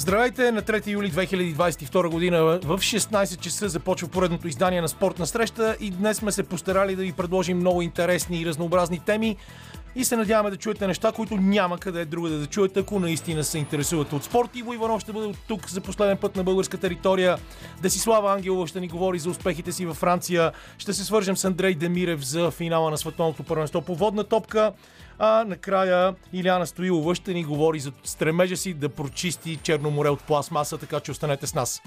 Здравейте! На 3 юли 2022 година в 16 часа започва поредното издание на Спортна среща и днес сме се постарали да ви предложим много интересни и разнообразни теми и се надяваме да чуете неща, които няма къде друга да чуете, ако наистина се интересувате от спорт. Иво Иванов ще бъде от тук за последен път на българска територия. Десислава Ангелова ще ни говори за успехите си във Франция. Ще се свържем с Андрей Демирев за финала на световното първенство по водна топка. А накрая Иляна Стоилова ще ни говори за стремежа си да прочисти Черно море от пластмаса, така че останете с нас.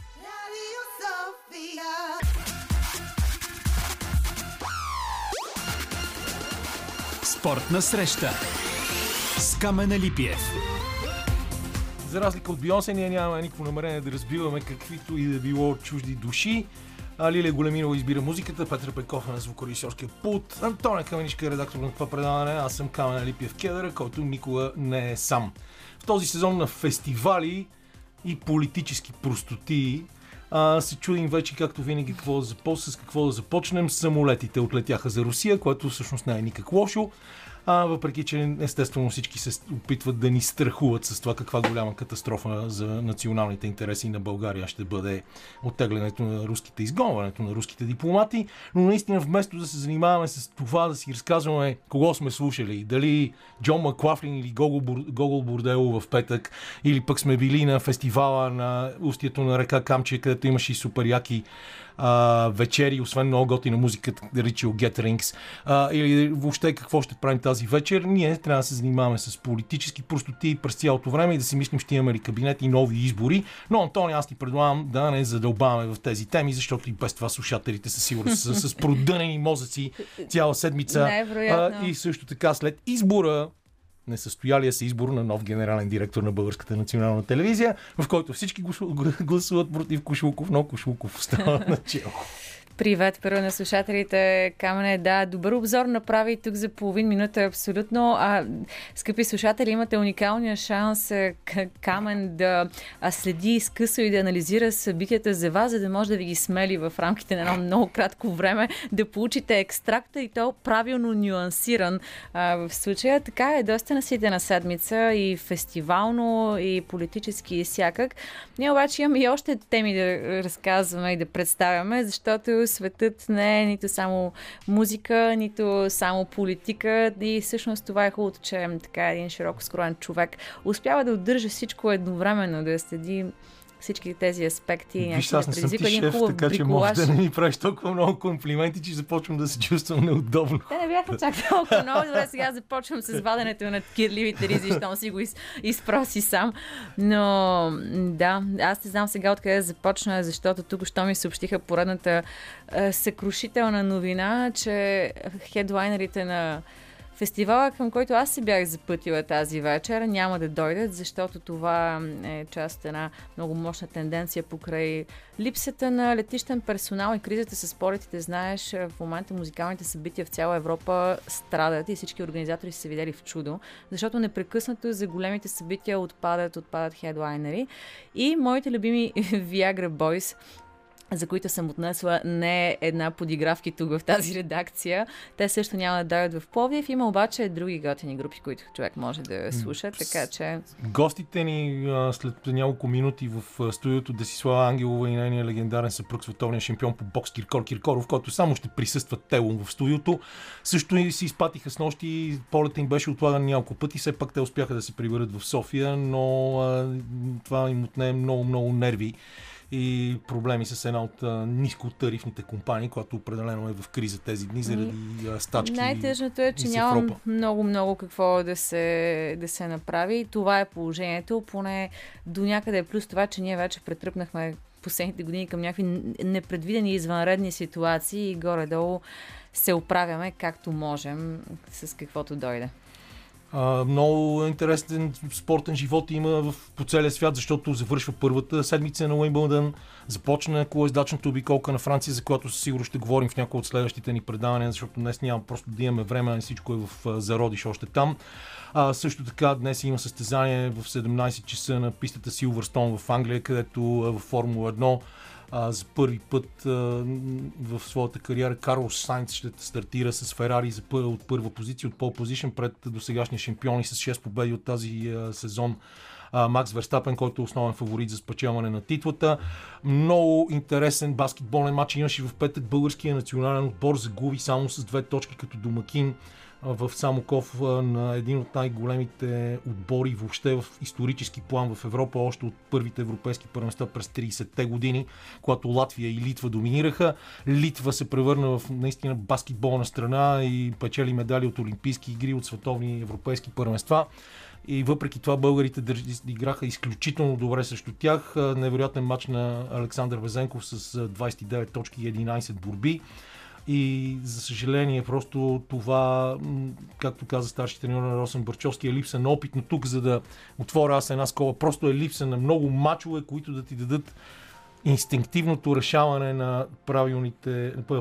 Спортна среща с Камена Липиев. За разлика от Бионсе, ние нямаме никакво намерение да разбиваме каквито и да било чужди души. Лилия Големинова избира музиката, Петър Пеков е на звукорежисьорския пулт, Антония Каменичка е редактор на това предаване, аз съм Камен Липиев Кедъра, който никога не е сам. В този сезон на фестивали и политически простоти а, се чудим вече, както винаги, какво да започнем, с какво да започнем. Самолетите отлетяха за Русия, което всъщност не е никак лошо а, въпреки че естествено всички се опитват да ни страхуват с това каква голяма катастрофа за националните интереси на България ще бъде оттеглянето на руските, изгонването на руските дипломати, но наистина вместо да се занимаваме с това да си разказваме кого сме слушали, дали Джон Маклафлин или Гогол, Бордело в петък, или пък сме били на фестивала на устието на река Камче, където имаше и супер яки а, вечери, освен много готина музика, да речи Get Rings, а, или въобще какво ще правим тази вечер, ние трябва да се занимаваме с политически простоти през цялото време и да си мислим, ще имаме ли кабинет и нови избори. Но, Антони, аз ти предлагам да не задълбаваме в тези теми, защото и без това слушателите са сигурно с, с продънени мозъци цяла седмица. А, и също така след избора несъстоялия се избор на нов генерален директор на Българската национална телевизия, в който всички гласуват против Кошулков, но Кошулков остава начало. Привет, първо на слушателите. Камене, да, добър обзор направи тук за половин минута, абсолютно. А, скъпи слушатели, имате уникалния шанс Камен да следи изкъсо и да анализира събитията за вас, за да може да ви ги смели в рамките на едно много кратко време, да получите екстракта и то правилно нюансиран. А, в случая така е доста наситена седмица и фестивално, и политически, и всякак. Ние обаче имаме и още теми да разказваме и да представяме, защото светът не е нито само музика, нито само политика. И всъщност това е хубавото, че така един широко скроен човек успява да удържа всичко едновременно, да следи всички тези аспекти. Виж, аз не съм ти шеф, така че може да не ми правиш толкова много комплименти, че започвам да се чувствам неудобно. Те не бяха чак толкова много. Добре, сега започвам с ваденето на кирливите ризи, щом си го из, изпроси сам. Но да, аз не знам сега откъде да започна, защото тук що ми съобщиха поредната е, съкрушителна новина, че хедлайнерите на Фестивала, към който аз се бях запътила тази вечер, няма да дойдат, защото това е част от една много мощна тенденция покрай липсата на летищен персонал и кризата с полетите. Знаеш, в момента музикалните събития в цяла Европа страдат и всички организатори се видели в чудо, защото непрекъснато за големите събития отпадат, отпадат хедлайнери. И моите любими Viagra Boys за които съм отнесла не една подигравки тук в тази редакция. Те също няма да дойдат в Пловдив. Има обаче други готини групи, които човек може да слуша, така че... Гостите ни след няколко минути в студиото Десислава Ангелова и нейния легендарен съпруг, световния шампион по бокс Киркор Киркоров, който само ще присъства телом в студиото. Също и си изпатиха с нощи, полета им беше отлаган няколко пъти, все пак те успяха да се приберат в София, но това им отне много, много нерви и проблеми с една от нискотарифните компании, която определено е в криза тези дни заради стачки. Най-тъжното е, че нямам много-много какво да се, да се направи. Това е положението, поне до някъде е плюс това, че ние вече претръпнахме последните години към някакви непредвидени извънредни ситуации и горе-долу се оправяме както можем с каквото дойде. А, много интересен спортен живот има в, по целия свят, защото завършва първата седмица на Уимбълдън, започна колоездачната обиколка на Франция, за която със сигурност ще говорим в някои от следващите ни предавания, защото днес няма просто да имаме време, всичко е в зародиш още там. А, също така днес има състезание в 17 часа на пистата Силвърстон в Англия, където в Формула 1 а, за първи път а, в своята кариера Карлос Сайнц ще стартира с Ферари за пър, от първа позиция, от пол позиция пред досегашния шампион и с 6 победи от тази а, сезон а, Макс Верстапен, който е основен фаворит за спечелване на титлата. Много интересен баскетболен матч имаше в петък. Българския национален отбор загуби само с две точки като домакин в Самоков на един от най-големите отбори въобще в исторически план в Европа, още от първите европейски първенства през 30-те години, когато Латвия и Литва доминираха. Литва се превърна в наистина баскетболна страна и печели медали от Олимпийски игри, от световни европейски първенства. И въпреки това българите играха изключително добре срещу тях. Невероятен матч на Александър Везенков с 29 точки и 11 борби. И за съжаление, просто това, както каза старши треньор на Росен Барчовски, е липса на опит, но тук, за да отворя аз една скола, просто е липса на много мачове, които да ти дадат инстинктивното решаване на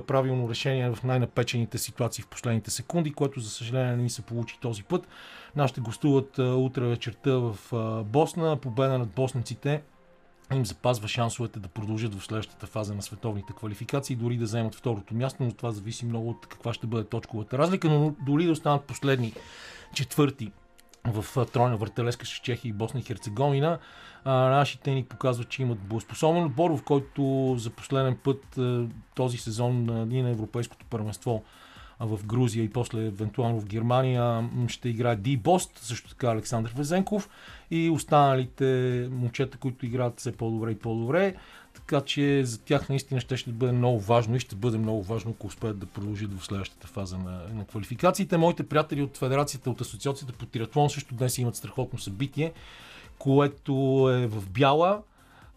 правилно решение в най-напечените ситуации в последните секунди, което за съжаление не ми се получи този път. Нашите гостуват утре вечерта в Босна, победа над боснаците им запазва шансовете да продължат в следващата фаза на световните квалификации, дори да вземат второто място, но това зависи много от каква ще бъде точковата разлика, но дори да останат последни четвърти в тройна въртелеска с Чехия и Босна и Херцеговина. Нашите ни показват, че имат боеспособен отбор, в който за последен път този сезон ние на Европейското първенство в Грузия и после евентуално в Германия ще играе Ди Бост, също така Александър Везенков и останалите момчета, които играят все по-добре и по-добре. Така че за тях наистина ще, ще бъде много важно и ще бъде много важно, ако успеят да продължат в следващата фаза на, на квалификациите. Моите приятели от Федерацията, от Асоциацията по триатлон също днес имат страхотно събитие, което е в Бяла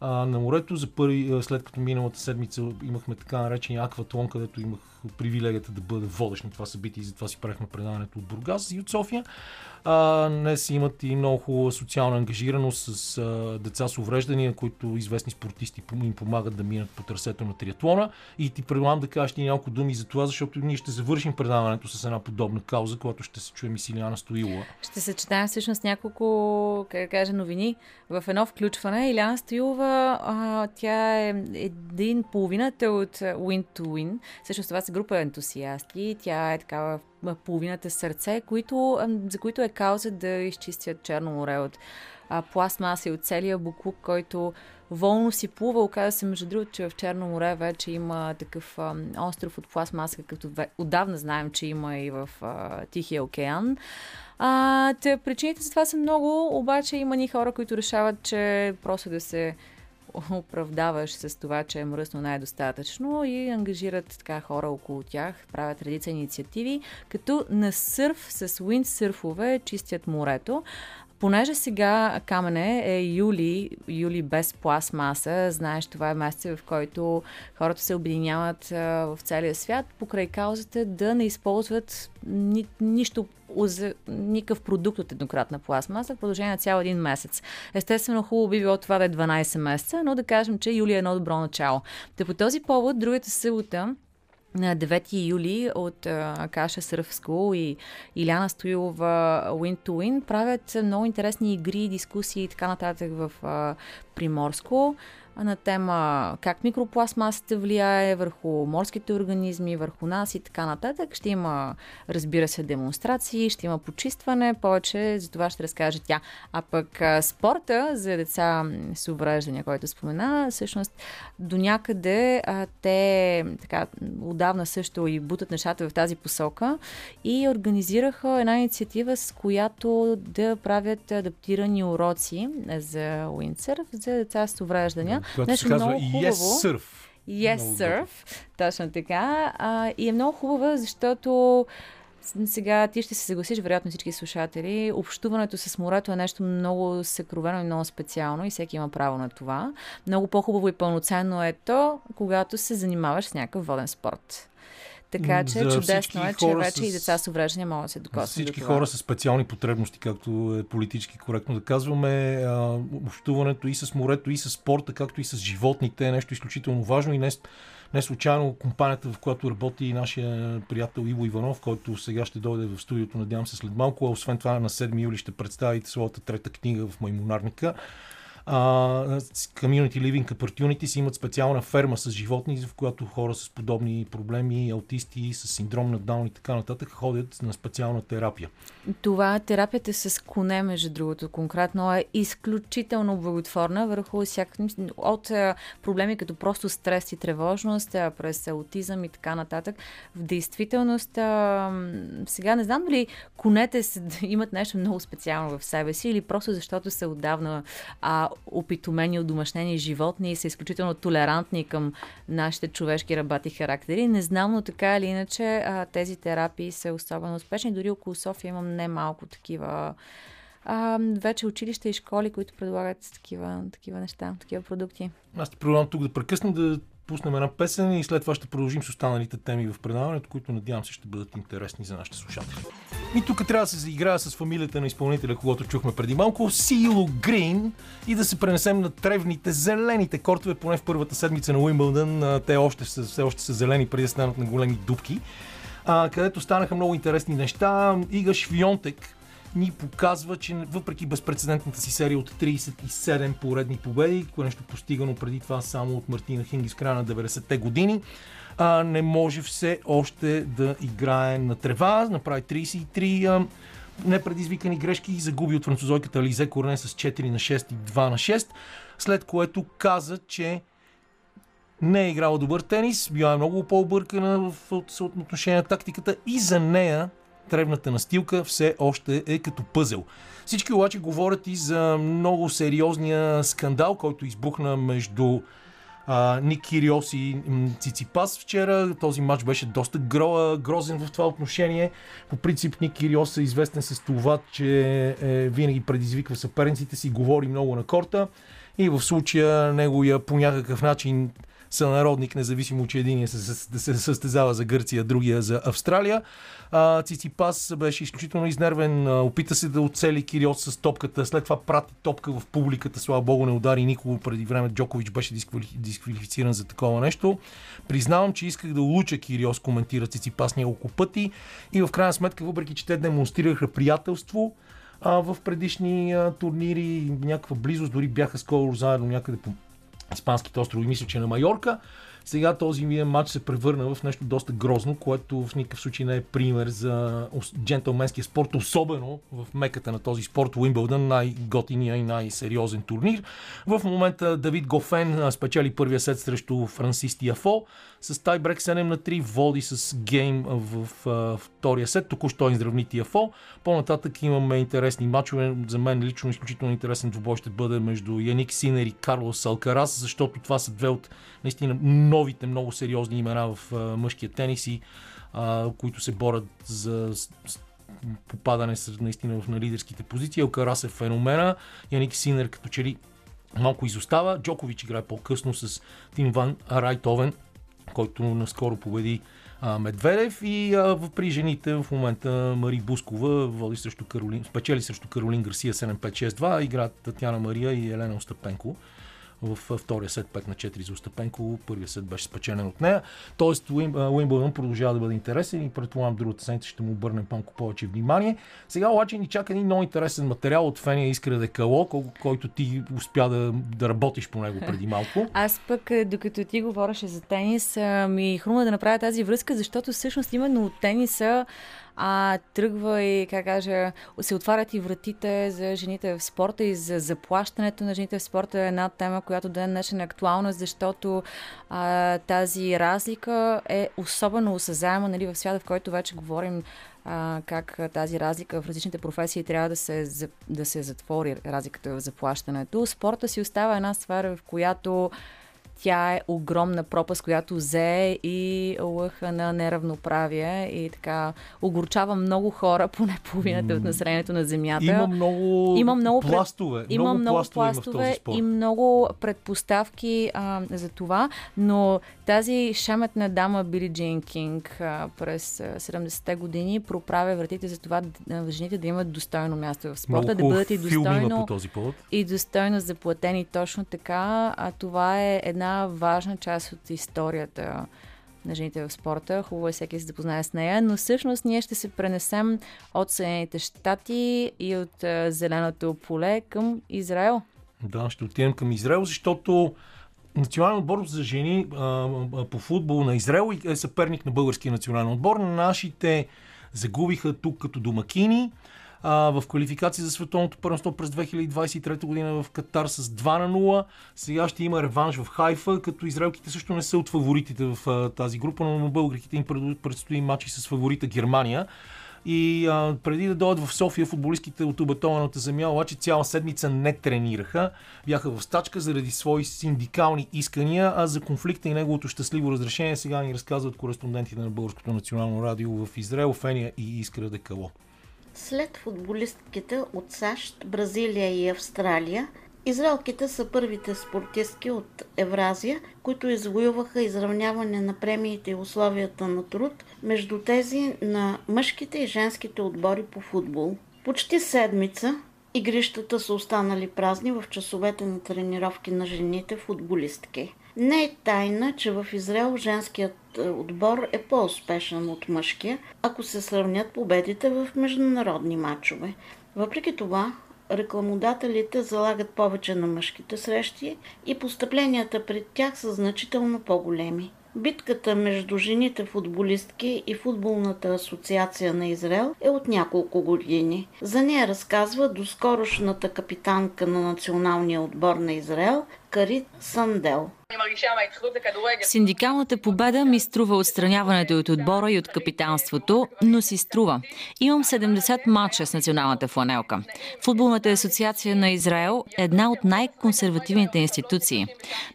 а, на морето. За първи, след като миналата седмица имахме така наречения акватлон, където имах привилегията да бъда водещ на това събитие и затова си правихме предаването от Бургас и от София. А, днес имат и много хубава социална ангажираност с а, деца с увреждания, които известни спортисти им помагат да минат по трасето на триатлона. И ти предлагам да кажеш ти няколко думи за това, защото ние ще завършим предаването с една подобна кауза, която ще се чуем и Силиана Стоилова. Ще съчетаем всъщност няколко, как да кажа, новини в едно включване. Иляна Стоилова, а, тя е един половината от Win to Win. Всъщност това са група ентусиасти. Тя е такава половината сърце, които, за които е кауза да изчистят Черно море от а, пластмаса и от целия буклук, който волно си плува. Оказва се, между другото, че в Черно море вече има такъв а, остров от пластмаса, какъвто отдавна знаем, че има и в а, Тихия океан. А, те, причините за това са много, обаче има ни хора, които решават, че просто да се оправдаваш с това, че е мръсно най-достатъчно и ангажират така хора около тях, правят редица инициативи, като на сърф с уиндсърфове чистят морето. Понеже сега камене е юли, юли без пластмаса, знаеш, това е месец, в който хората се объединяват в целия свят покрай каузата да не използват ни, нищо никакъв продукт от еднократна пластмаса в продължение на цял един месец. Естествено, хубаво би било това да е 12 месеца, но да кажем, че юли е едно добро начало. Та по този повод, другата събота, на 9 юли от Каша Сърфско и Иляна Стоилова Win to Win правят много интересни игри, дискусии и така нататък в Приморско на тема как микропластмасата влияе върху морските организми, върху нас и така нататък. Ще има, разбира се, демонстрации, ще има почистване, повече за това ще разкаже тя. А пък спорта за деца с увреждания, който спомена, всъщност до някъде те така отдавна също и бутат нещата в тази посока и организираха една инициатива, с която да правят адаптирани уроци за уиндсърф за деца с увреждания което Нещо се казва много хубаво. Yes Surf. Yes много Surf, точно така. А, и е много хубава, защото сега ти ще се съгласиш, вероятно всички слушатели, общуването с морето е нещо много съкровено и много специално и всеки има право на това. Много по-хубаво и пълноценно е то, когато се занимаваш с някакъв воден спорт. Така че за чудесно е, че вече с... и деца с увреждания могат да се докоснат. Всички до това. хора с специални потребности, както е политически коректно да казваме, а, общуването и с морето, и с спорта, както и с животните е нещо изключително важно и не, не случайно компанията, в която работи и нашия приятел Иво Иванов, който сега ще дойде в студиото, надявам се след малко, а освен това на 7 юли ще представи своята трета книга в Маймонарника Community Living Opportunities имат специална ферма с животни, в която хора с подобни проблеми, аутисти, с синдром на Даун и така нататък ходят на специална терапия. Това терапията с коне, между другото, конкретно е изключително благотворна върху всякакви от проблеми като просто стрес и тревожност, през аутизъм и така нататък. В действителност, сега не знам дали конете имат нещо много специално в себе си или просто защото са отдавна а, опитомени, домашнени животни и са изключително толерантни към нашите човешки работи характери. Не знам, но така или иначе а, тези терапии са особено успешни. Дори около София имам немалко такива а, вече училища и школи, които предлагат такива, такива неща, такива продукти. Аз ти предлагам тук да прекъснем, да пуснем една песен и след това ще продължим с останалите теми в предаването, които надявам се ще бъдат интересни за нашите слушатели. И тук трябва да се заиграя с фамилията на изпълнителя, когато чухме преди малко, Сило Грин и да се пренесем на тревните зелените кортове, поне в първата седмица на Уимбълдън. Те още са, все още са зелени преди да станат на големи дубки, а, където станаха много интересни неща. Ига Швионтек, ни показва, че въпреки безпредседентната си серия от 37 поредни победи, кое нещо постигано преди това само от Мартина Хингис в края на 90-те години, а, не може все още да играе на трева. Направи 33 а, непредизвикани грешки и загуби от французойката Лизе Корне с 4 на 6 и 2 на 6, след което каза, че не е играла добър тенис, била е много по-объркана в съотношение на тактиката и за нея тревната настилка все още е като пъзел. Всички обаче говорят и за много сериозния скандал, който избухна между а, Ник Кириос и Циципас вчера. Този матч беше доста гро, грозен в това отношение. По принцип Ник Кириос е известен с това, че е, винаги предизвиква съперниците си, говори много на корта и в случая неговия по някакъв начин сънародник, независимо, че един се, се, състезава за Гърция, другия за Австралия. А, Циципас беше изключително изнервен, опита се да оцели Кириот с топката, след това прати топка в публиката, слава богу не удари никого, преди време Джокович беше дисквалифициран за такова нещо. Признавам, че исках да улуча Кириос, коментира Циципас няколко пъти и в крайна сметка, въпреки че те демонстрираха приятелство, а, в предишни а, турнири, някаква близост, дори бяха скоро заедно някъде по Испанските острови, мисля, че на Майорка. Сега този ми матч се превърна в нещо доста грозно, което в никакъв случай не е пример за джентълменския спорт, особено в меката на този спорт, Уимбълдън, най-готиния и най-сериозен турнир. В момента Давид Гофен спечели първия сет срещу Франсис Тиафо с тайбрек 7 на 3, води с гейм в, в втория сет, току-що изравни Тиафо. По-нататък имаме интересни матчове. За мен лично изключително интересен двубой ще бъде между Яник Синер и Карлос Алкарас, защото това са две от наистина новите много сериозни имена в мъжкия тенис и а, които се борят за попадане наистина в на лидерските позиции. Алкарас е феномена. Яник Синер като че ли малко изостава. Джокович играе по-късно с Тим Ван Райтовен, който наскоро победи а, Медведев и а, при жените в момента Мари Бускова води срещу Каролин, спечели срещу Каролин Гарсия 7-5-6-2, играят Татьяна Мария и Елена Остапенко в втория сет 5 на 4 за Остапенко. Първия сет беше спечелен от нея. Тоест Уимбълдън продължава да бъде интересен и предполагам другата седмица ще му обърнем малко повече внимание. Сега обаче ни чака един много интересен материал от Фения Искра Декало, който ти успя да, да работиш по него преди малко. Аз пък, докато ти говореше за тенис, ми хрумна да направя тази връзка, защото всъщност именно от тениса а, тръгва и, как кажа, се отварят и вратите за жените в спорта и за заплащането на жените в спорта е една тема, която ден днешен е актуална, защото а, тази разлика е особено осъзаема нали, в свята, в който вече говорим а, как тази разлика в различните професии трябва да се, да се затвори, разликата в заплащането. Спорта си остава една сфера, в която тя е огромна пропаст, която взе и лъха на неравноправие и така огорчава много хора, поне половината от населението на Земята. Има много, има много пластове. Има много, много пластове, има и много предпоставки а, за това, но тази шаметна дама Били Джейн Кинг а, през 70-те години проправя вратите за това да, жените да имат достойно място в спорта, много да бъдат и достойно, по този повод. и достойно заплатени точно така. А това е една една важна част от историята на жените в спорта. Хубаво е всеки се запознае с нея, но всъщност ние ще се пренесем от Съединените щати и от а, зеленото поле към Израел. Да, ще отидем към Израел, защото Национален отбор за жени а, по футбол на Израел е съперник на българския национален отбор. Нашите загубиха тук като домакини а, в квалификация за световното първенство през 2023 година в Катар с 2 на 0. Сега ще има реванш в Хайфа, като израелките също не са от фаворитите в а, тази група, но на българите им предстои матчи с фаворита Германия. И а, преди да дойдат в София, футболистките от обетованата земя обаче цяла седмица не тренираха. Бяха в стачка заради свои синдикални искания, а за конфликта и неговото щастливо разрешение сега ни разказват кореспондентите на Българското национално радио в Израел, Фения и Искра Декало. След футболистките от САЩ, Бразилия и Австралия, Израелките са първите спортистки от Евразия, които извоюваха изравняване на премиите и условията на труд между тези на мъжките и женските отбори по футбол. Почти седмица игрищата са останали празни в часовете на тренировки на жените футболистки. Не е тайна, че в Израел женският е, отбор е по-успешен от мъжкия, ако се сравнят победите в международни матчове. Въпреки това, рекламодателите залагат повече на мъжките срещи и постъпленията пред тях са значително по-големи. Битката между жените футболистки и футболната асоциация на Израел е от няколко години. За нея разказва доскорошната капитанка на националния отбор на Израел Карит Сандел. Синдикалната победа ми струва отстраняването от отбора и от капитанството, но си струва. Имам 70 матча с националната фланелка. Футболната асоциация на Израел е една от най-консервативните институции.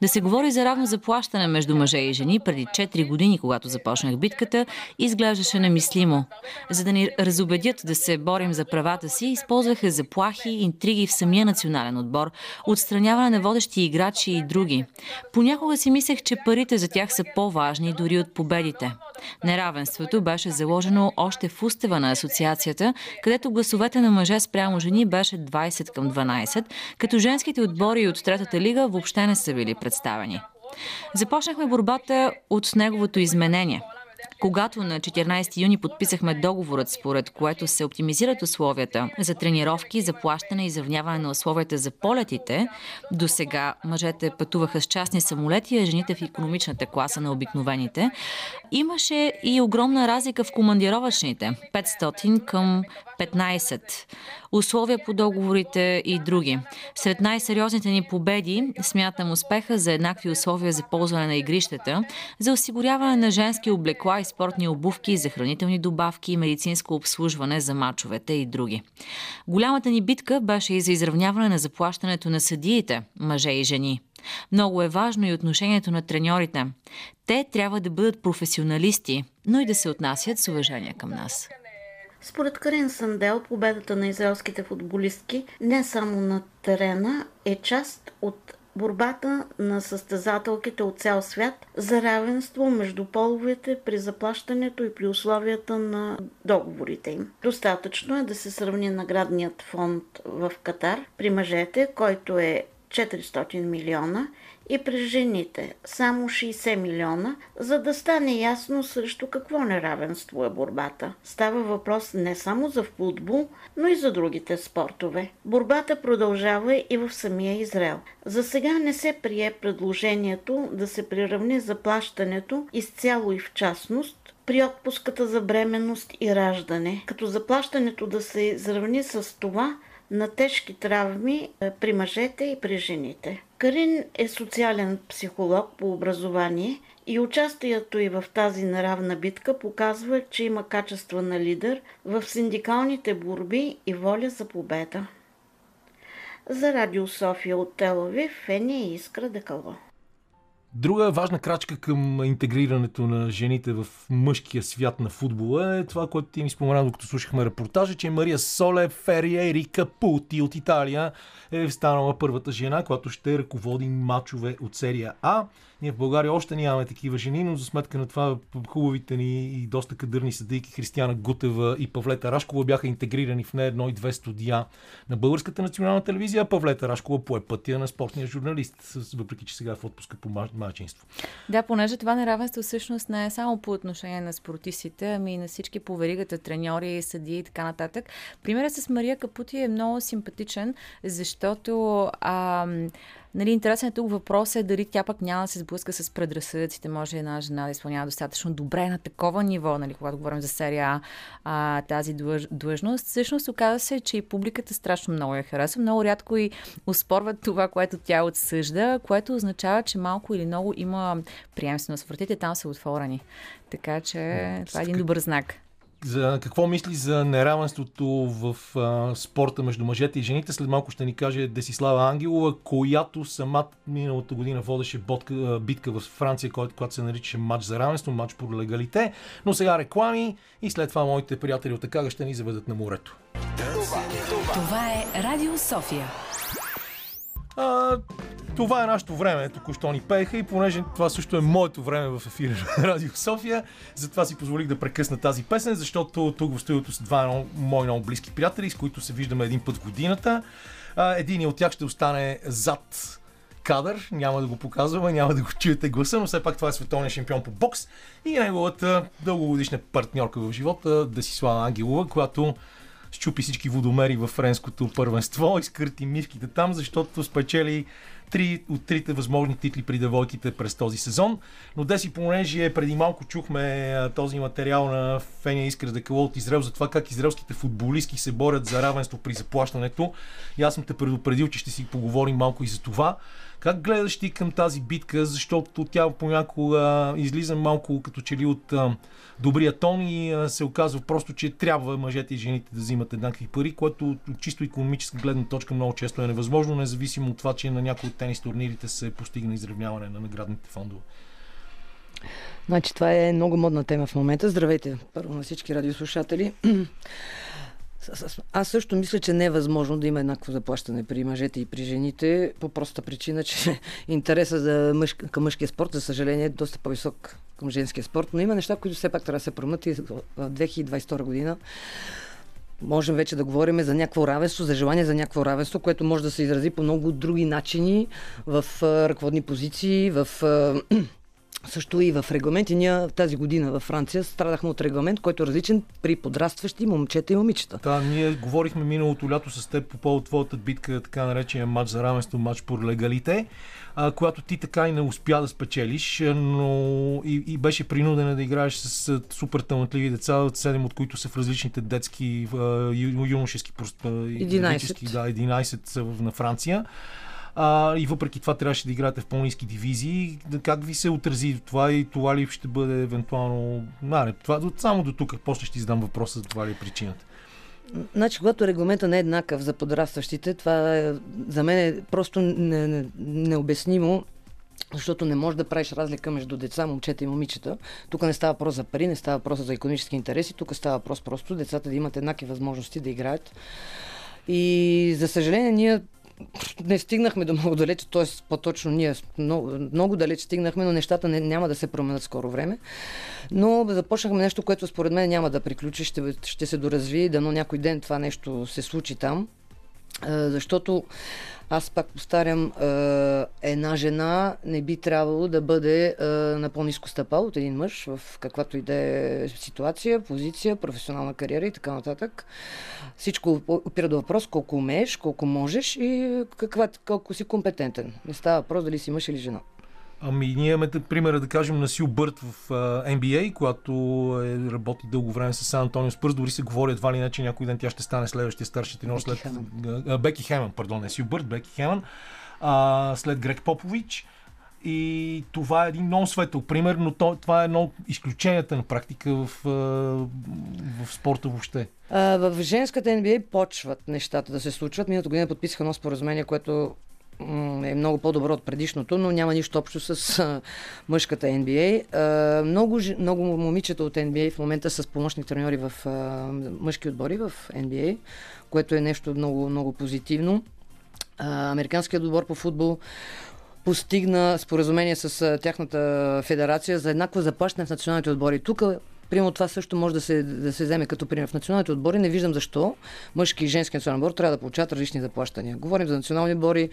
Да се говори за равно заплащане между мъже и жени преди 4 години, когато започнах битката, изглеждаше немислимо. За да ни разобедят да се борим за правата си, използваха заплахи, интриги в самия национален отбор, отстраняване на водещи играчи и други. Понякога си мислех, че парите за тях са по-важни дори от победите. Неравенството беше заложено още в устава на асоциацията, където гласовете на мъже спрямо жени беше 20 към 12, като женските отбори от Третата лига въобще не са били представени. Започнахме борбата от неговото изменение – когато на 14 юни подписахме договорът, според което се оптимизират условията за тренировки, за плащане и завняване на условията за полетите, до сега мъжете пътуваха с частни самолети, а жените в економичната класа на обикновените, имаше и огромна разлика в командировъчните 500 към 15, условия по договорите и други. Сред най-сериозните ни победи смятам успеха за еднакви условия за ползване на игрищата, за осигуряване на женски облекла и спортни обувки, за хранителни добавки медицинско обслужване за мачовете и други. Голямата ни битка беше и за изравняване на заплащането на съдиите, мъже и жени. Много е важно и отношението на треньорите. Те трябва да бъдат професионалисти, но и да се отнасят с уважение към нас. Според Карин Сандел, победата на израелските футболистки не само на терена е част от борбата на състезателките от цял свят за равенство между половете при заплащането и при условията на договорите им. Достатъчно е да се сравни наградният фонд в Катар при мъжете, който е 400 милиона и при жените само 60 милиона, за да стане ясно срещу какво неравенство е борбата. Става въпрос не само за футбол, но и за другите спортове. Борбата продължава и в самия Израел. За сега не се прие предложението да се приравни заплащането изцяло и в частност при отпуската за бременност и раждане, като заплащането да се изравни с това на тежки травми е, при мъжете и при жените. Карин е социален психолог по образование и участието и в тази неравна битка показва, че има качества на лидер в синдикалните борби и воля за победа. За Радио София от Телавив, Фени и Искра Декало. Друга важна крачка към интегрирането на жените в мъжкия свят на футбола е това, което ти ми спомена, докато слушахме репортажа, че Мария Соле Фериери Капути от Италия е станала първата жена, която ще ръководи матчове от серия А. Ние в България още нямаме такива жени, но за сметка на това хубавите ни и доста кадърни съдейки Християна Гутева и Павлета Рашкова бяха интегрирани в не едно и две студия на Българската национална телевизия, Павлета Рашкова пое пътя на спортния журналист, въпреки че сега е в отпуска по майчинство. Да, понеже това неравенство всъщност не е само по отношение на спортистите, ами и на всички по веригата, треньори, съди и така нататък. Примерът с Мария Капути е много симпатичен, защото а, Нали, интересен е тук въпрос е дали тя пък няма да се сблъска с предразсъдъците. Може една жена да изпълнява достатъчно добре на такова ниво, нали, когато говорим за серия а, тази длъж, длъжност. Всъщност оказа се, че и публиката страшно много я харесва. Много рядко и успорват това, което тя отсъжда, което означава, че малко или много има приемственост. Вратите там са отворени. Така че това е един добър знак за какво мисли за неравенството в а, спорта между мъжете и жените. След малко ще ни каже Десислава Ангелова, която самата миналата година водеше ботка, битка в Франция, която, която се наричаше матч за равенство, матч по легалите. Но сега реклами и след това моите приятели от Акага ще ни заведат на морето. Това е Радио София. А, това е нашето време. Току-що ни пееха и понеже това също е моето време в ефира на Радио София, затова си позволих да прекъсна тази песен, защото тук в студиото са два мои много близки приятели, с които се виждаме един път в годината. Един от тях ще остане зад кадър, няма да го показваме, няма да го чуете гласа, но все пак това е световният шампион по бокс и неговата дългогодишна партньорка в живота Десислава Ангелова, която щупи всички водомери в френското първенство, изкърти мивките там, защото спечели три от трите възможни титли при девойките през този сезон. Но Деси, понеже преди малко чухме този материал на Фения Искра Декало от Израел за това как израелските футболистки се борят за равенство при заплащането. И аз съм те предупредил, че ще си поговорим малко и за това. Как гледаш ти към тази битка, защото тя понякога излиза малко като че ли от а, добрия тон и а, се оказва просто, че трябва мъжете и жените да взимат еднакви пари, което от чисто економическа гледна точка много често е невъзможно, независимо от това, че на някои от тенис турнирите се постигна изравняване на наградните фондове. Значи това е много модна тема в момента. Здравейте първо на всички радиослушатели. Аз също мисля, че не е възможно да има еднакво заплащане при мъжете и при жените, по проста причина, че интереса за мъж, към мъжкия спорт, за съжаление, е доста по-висок към женския спорт, но има неща, които все пак трябва да се променят и в 2022 година можем вече да говорим за някакво равенство, за желание за някакво равенство, което може да се изрази по много други начини в ръководни позиции, в също и в регламент. И ние тази година във Франция страдахме от регламент, който е различен при подрастващи момчета и момичета. Да, ние говорихме миналото лято с теб по повод твоята битка, така наречения матч за равенство, матч по легалите, а, която ти така и не успя да спечелиш, но и, и беше принудена да играеш с супер талантливи деца, 7 от които са в различните детски, юношески, 11. Да, 11 са на Франция а, и въпреки това трябваше да играете в по-низки дивизии. Как ви се отрази това и това ли ще бъде евентуално... А, не, това, само до тук, после ще задам въпроса за това ли е причината. Значи, когато регламента не е еднакъв за подрастващите, това е, за мен е просто не, не, необяснимо защото не можеш да правиш разлика между деца, момчета и момичета. Тук не става въпрос за пари, не става въпрос за економически интереси, тук става въпрос просто децата да имат еднакви възможности да играят. И за съжаление, ние не стигнахме до много далече, т.е. по-точно ние много, много далеч стигнахме, но нещата не, няма да се променят скоро време. Но започнахме нещо, което според мен няма да приключи, ще, ще се доразви, дано някой ден това нещо се случи там. Защото аз пак повтарям, една жена не би трябвало да бъде на по-низко стъпал от един мъж в каквато и да е ситуация, позиция, професионална кариера и така нататък. Всичко опира до въпрос колко умееш, колко можеш и каква, колко си компетентен. Не става въпрос дали си мъж или жена. Ами ние имаме примера да кажем на Сил Бърт в NBA, която е, работи дълго време с Сан Антонио Спърс. Дори се говори едва ли не, че някой ден тя ще стане следващия старши тренер след... Беки Хеман, пардон, не Сил Бърт, Беки Хеман. Uh, след Грег Попович. И това е един много светъл пример, но то, това е едно от изключенията на практика в, в спорта въобще. А, в женската NBA почват нещата да се случват. Миналата година подписаха едно споразумение, което е много по-добро от предишното, но няма нищо общо с а, мъжката NBA. А, много, много момичета от NBA в момента са с помощни треньори в а, мъжки отбори в NBA, което е нещо много, много позитивно. А, американският отбор по футбол постигна споразумение с а, тяхната федерация за еднакво заплащане в националните отбори. Тук Примерно това също може да се, да се вземе като пример. В националните отбори не виждам защо мъжки и женски национален отбор трябва да получават различни заплащания. Говорим за национални отбори,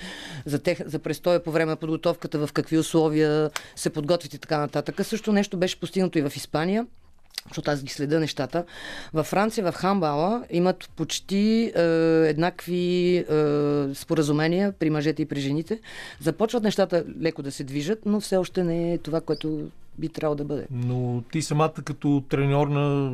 за, тех, за престоя по време на подготовката, в какви условия се подготвят и така нататък. Също нещо беше постигнато и в Испания защото аз ги следа нещата. Във Франция, в Хамбала имат почти е, еднакви е, споразумения при мъжете и при жените. Започват нещата леко да се движат, но все още не е това, което би трябвало да бъде. Но ти самата като треньор на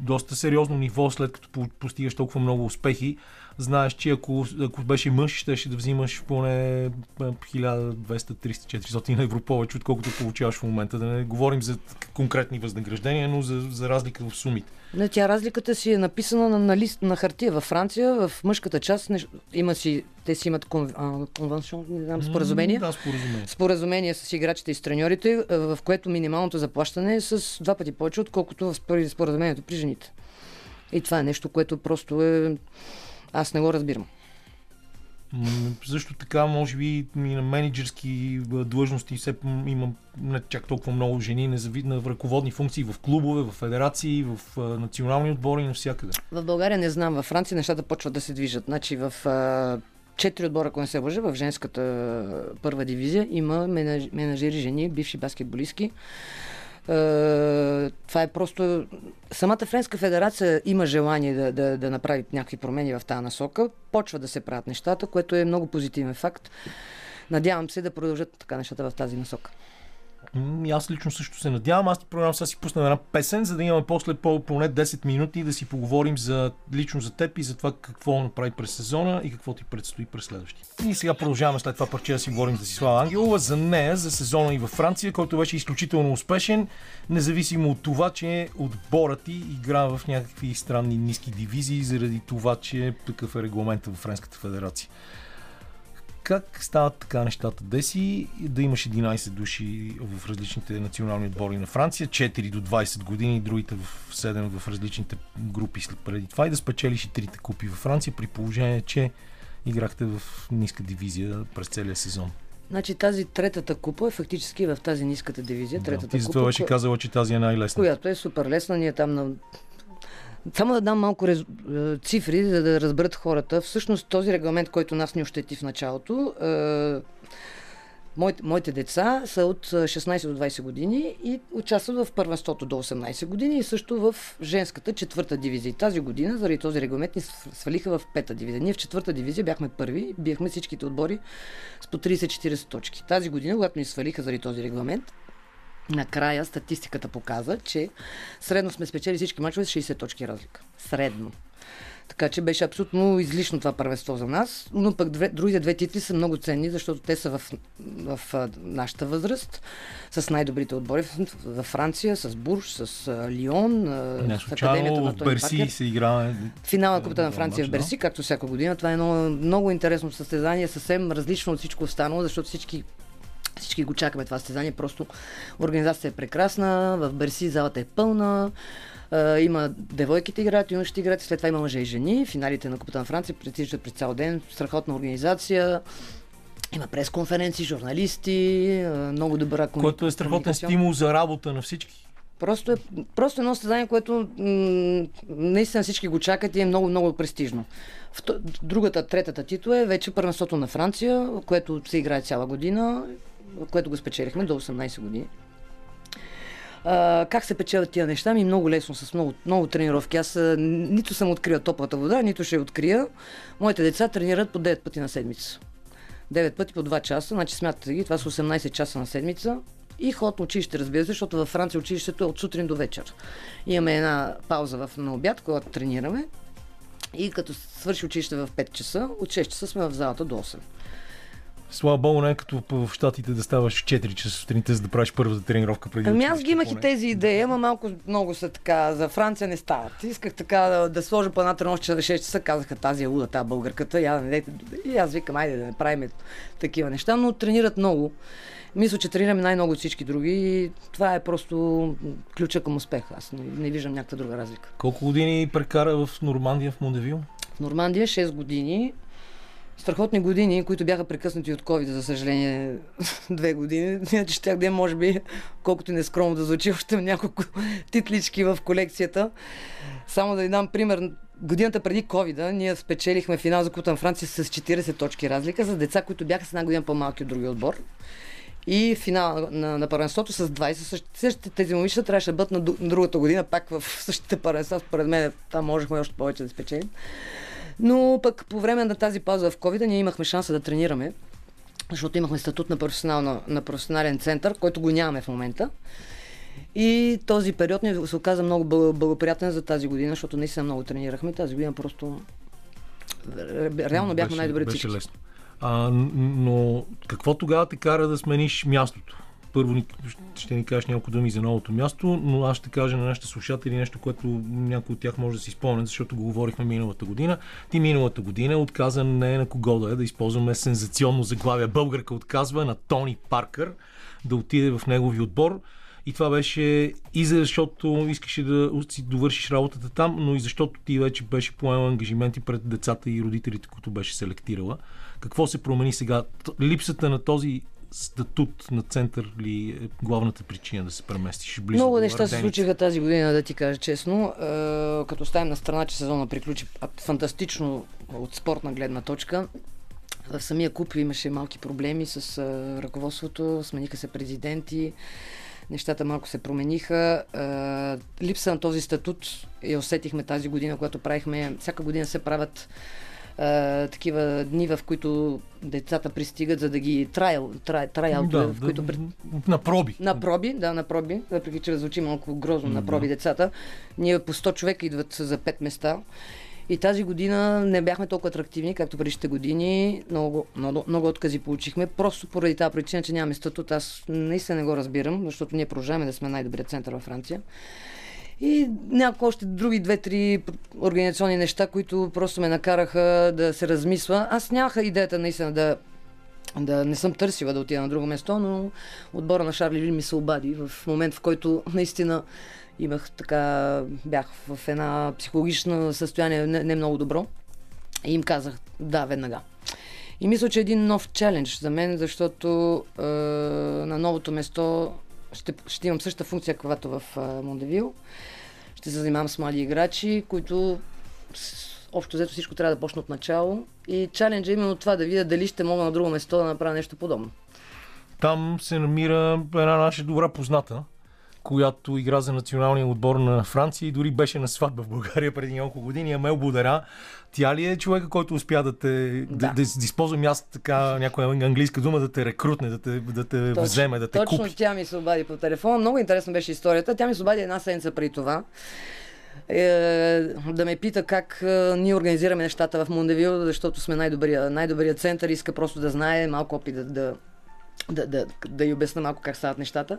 доста сериозно ниво, след като постигаш толкова много успехи, знаеш, че ако, ако беше мъж, ще, да взимаш поне 1200, 300, 400 евро повече, отколкото получаваш в момента. Да не говорим за конкретни възнаграждения, но за, за разлика в сумите. Не, тя разликата си е написана на, на лист на хартия. Във Франция, в мъжката част, не, има си, те си имат кон, конвенцион, не знам, споразумение. да, споразумение. Споразумение с играчите и с треньорите, в което минималното заплащане е с два пъти повече, отколкото в споразумението при жените. И това е нещо, което просто е аз не го разбирам. Също така, може би и на менеджерски длъжности все има не чак толкова много жени на ръководни функции в клубове, в федерации, в национални отбори, навсякъде. В България не знам, във Франция нещата почват да се движат. Значи в четири отбора, ако не се лъжа, в женската първа дивизия има менажери жени, бивши баскетболистки. Е, това е просто... Самата Френска федерация има желание да, да, да направи някакви промени в тази насока. Почва да се правят нещата, което е много позитивен факт. Надявам се да продължат така нещата в тази насока. И аз лично също се надявам. Аз ти програм сега си пусна една песен, за да имаме после по, поне 10 минути да си поговорим за, лично за теб и за това какво направи през сезона и какво ти предстои през следващия. И сега продължаваме след това парче да си говорим за Сислава Ангелова, за нея, за сезона и във Франция, който беше изключително успешен, независимо от това, че отборът ти игра в някакви странни ниски дивизии, заради това, че такъв е регламента в Френската федерация. Как стават така нещата? Деси да имаш 11 души в различните национални отбори на Франция, 4 до 20 години, другите в 7 в различните групи след преди това и да спечелиш и трите купи във Франция при положение, че играхте в ниска дивизия през целия сезон. Значи тази третата купа е фактически в тази ниската дивизия. Третата да, ти затова беше казала, че тази е най-лесна. Която е супер лесна. Ние там на само да дам малко рез... Е, цифри, за да разберат хората. Всъщност този регламент, който нас ни ощети в началото, е... Моите, моите деца са от 16 до 20 години и участват в първенството до 18 години и също в женската четвърта дивизия. Тази година, заради този регламент, ни свалиха в пета дивизия. Ние в четвърта дивизия бяхме първи, бяхме всичките отбори с по 30-40 точки. Тази година, когато ни свалиха заради този регламент, Накрая статистиката показа, че средно сме спечели всички мачове с 60 точки разлика. Средно. Така че беше абсолютно излишно това първенство за нас, но пък две, другите две титли са много ценни, защото те са в, в, в нашата възраст, с най-добрите отбори в, в Франция, с Бурж, с Лион, Не, с Академията на Тони Берси Паркер. се играе. Финала Купата на Франция в Берси, както всяка година. Това е едно много интересно състезание, съвсем различно от всичко останало, защото всички всички го чакаме това състезание. Просто организацията е прекрасна. В Берси залата е пълна. Има девойките играят, юношите играят, след това има мъже и жени. Финалите на Купата на Франция притичат през цял ден. Страхотна организация. Има пресконференции, журналисти, много добра комуникация. Което е страхотен стимул за работа на всички. Просто е просто едно състезание, което м- наистина всички го чакат и е много, много престижно. Другата, третата титла е вече първенството на Франция, което се играе цяла година което го спечелихме до 18 години. А, как се печелят тия неща? Ми много лесно, с много, много тренировки. Аз нито съм открила топлата вода, нито ще я открия. Моите деца тренират по 9 пъти на седмица. 9 пъти по 2 часа, значи смятате ги, това са 18 часа на седмица. И ход на училище, разбира се, защото във Франция училището е от сутрин до вечер. Имаме една пауза в, на обяд, когато тренираме. И като свърши училище в 5 часа, от 6 часа сме в залата до 8. Слава Богу, не е като в Штатите да ставаш 4 часа сутринта, за да правиш първата тренировка преди. Ами аз ги имах и тези идеи, ама малко много са така. За Франция не стават. Исках така да, да сложа по една тренировка за 6 часа, казаха тази е луда, тази българката. Я, не, и аз викам, айде да не правим такива неща, но тренират много. Мисля, че тренираме най-много от всички други и това е просто ключа към успех. Аз не, не виждам някаква друга разлика. Колко години прекара в Нормандия, в Мондевил? В Нормандия 6 години страхотни години, които бяха прекъснати от COVID, за съжаление, две години. Иначе щях да може би, колкото и нескромно да звучи, още няколко титлички в колекцията. Само да ви дам пример. Годината преди COVID, ние спечелихме финал за Кута на Франция с 40 точки разлика за деца, които бяха с една година по-малки от другия отбор. И финал на, на първенството с 20. Същите, същите тези момичета трябваше да бъдат на, на другата година, пак в същите първенства. Според мен там можехме още повече да спечелим. Но пък по време на тази пауза в COVID ние имахме шанса да тренираме, защото имахме статут на, професионална, на професионален център, който го нямаме в момента. И този период ни се оказа много благоприятен за тази година, защото наистина много тренирахме. Тази година просто реално бяхме най-добри беше лесно. А, но какво тогава те кара да смениш мястото? Първо ще ни кажеш няколко думи за новото място, но аз ще кажа на нашите слушатели нещо, което някой от тях може да си спомнят, защото го говорихме миналата година. Ти миналата година отказа не на кого да е, да използваме сензационно заглавие. Българка отказва на Тони Паркър да отиде в негови отбор. И това беше и защото искаше да си довършиш работата там, но и защото ти вече беше поемал ангажименти пред децата и родителите, които беше селектирала. Какво се промени сега? Липсата на този статут на център ли е главната причина да се преместиш близо Много неща се случиха тази година, да ти кажа честно. Е, като ставим на страна, че сезона приключи фантастично от спортна гледна точка. В самия куп имаше малки проблеми с е, ръководството, смениха се президенти, нещата малко се промениха. Е, липса на този статут я усетихме тази година, когато правихме. Всяка година се правят а, такива дни, в които децата пристигат, за да ги трайл, трай, трайл да, в които... Да, на проби. На проби, да, на проби, въпреки че звучи малко грозно на проби да. децата. Ние по 100 човека идват за 5 места. И тази година не бяхме толкова атрактивни, както предишните години. Много, много, много откази получихме. Просто поради тази причина, че нямаме статут. Аз наистина не го разбирам, защото ние продължаваме да сме най-добрият център във Франция. И някои още други две-три организационни неща, които просто ме накараха да се размисва. Аз нямах идеята наистина да да не съм търсила да отида на друго место, но отбора на Шарли Ли ми се обади в момент, в който наистина имах така, бях в една психологична състояние не, не много добро. И им казах да, веднага. И мисля, че е един нов челендж за мен, защото е, на новото место ще, ще имам същата функция, каквато в Мондевил. Ще се занимавам с млади играчи, които общо взето всичко трябва да почне от начало. И чаленджа е именно това да видя дали ще мога на друго место да направя нещо подобно. Там се намира една наша добра позната, която игра за националния отбор на Франция и дори беше на сватба в България преди няколко години. Амел Будара. Тя ли е човека, който успя да те да. Да, да, да използвам аз така някоя английска дума, да те рекрутне, да те, да те точно, вземе, да те точно купи? тя ми се обади по телефона. Много интересна беше историята. Тя ми се обади една седмица преди това е, да ме пита как е, ние организираме нещата в Мондевил, защото сме най-добрия, най-добрия център, иска просто да знае малко опит да, да, да, да, да й обясна малко как стават нещата.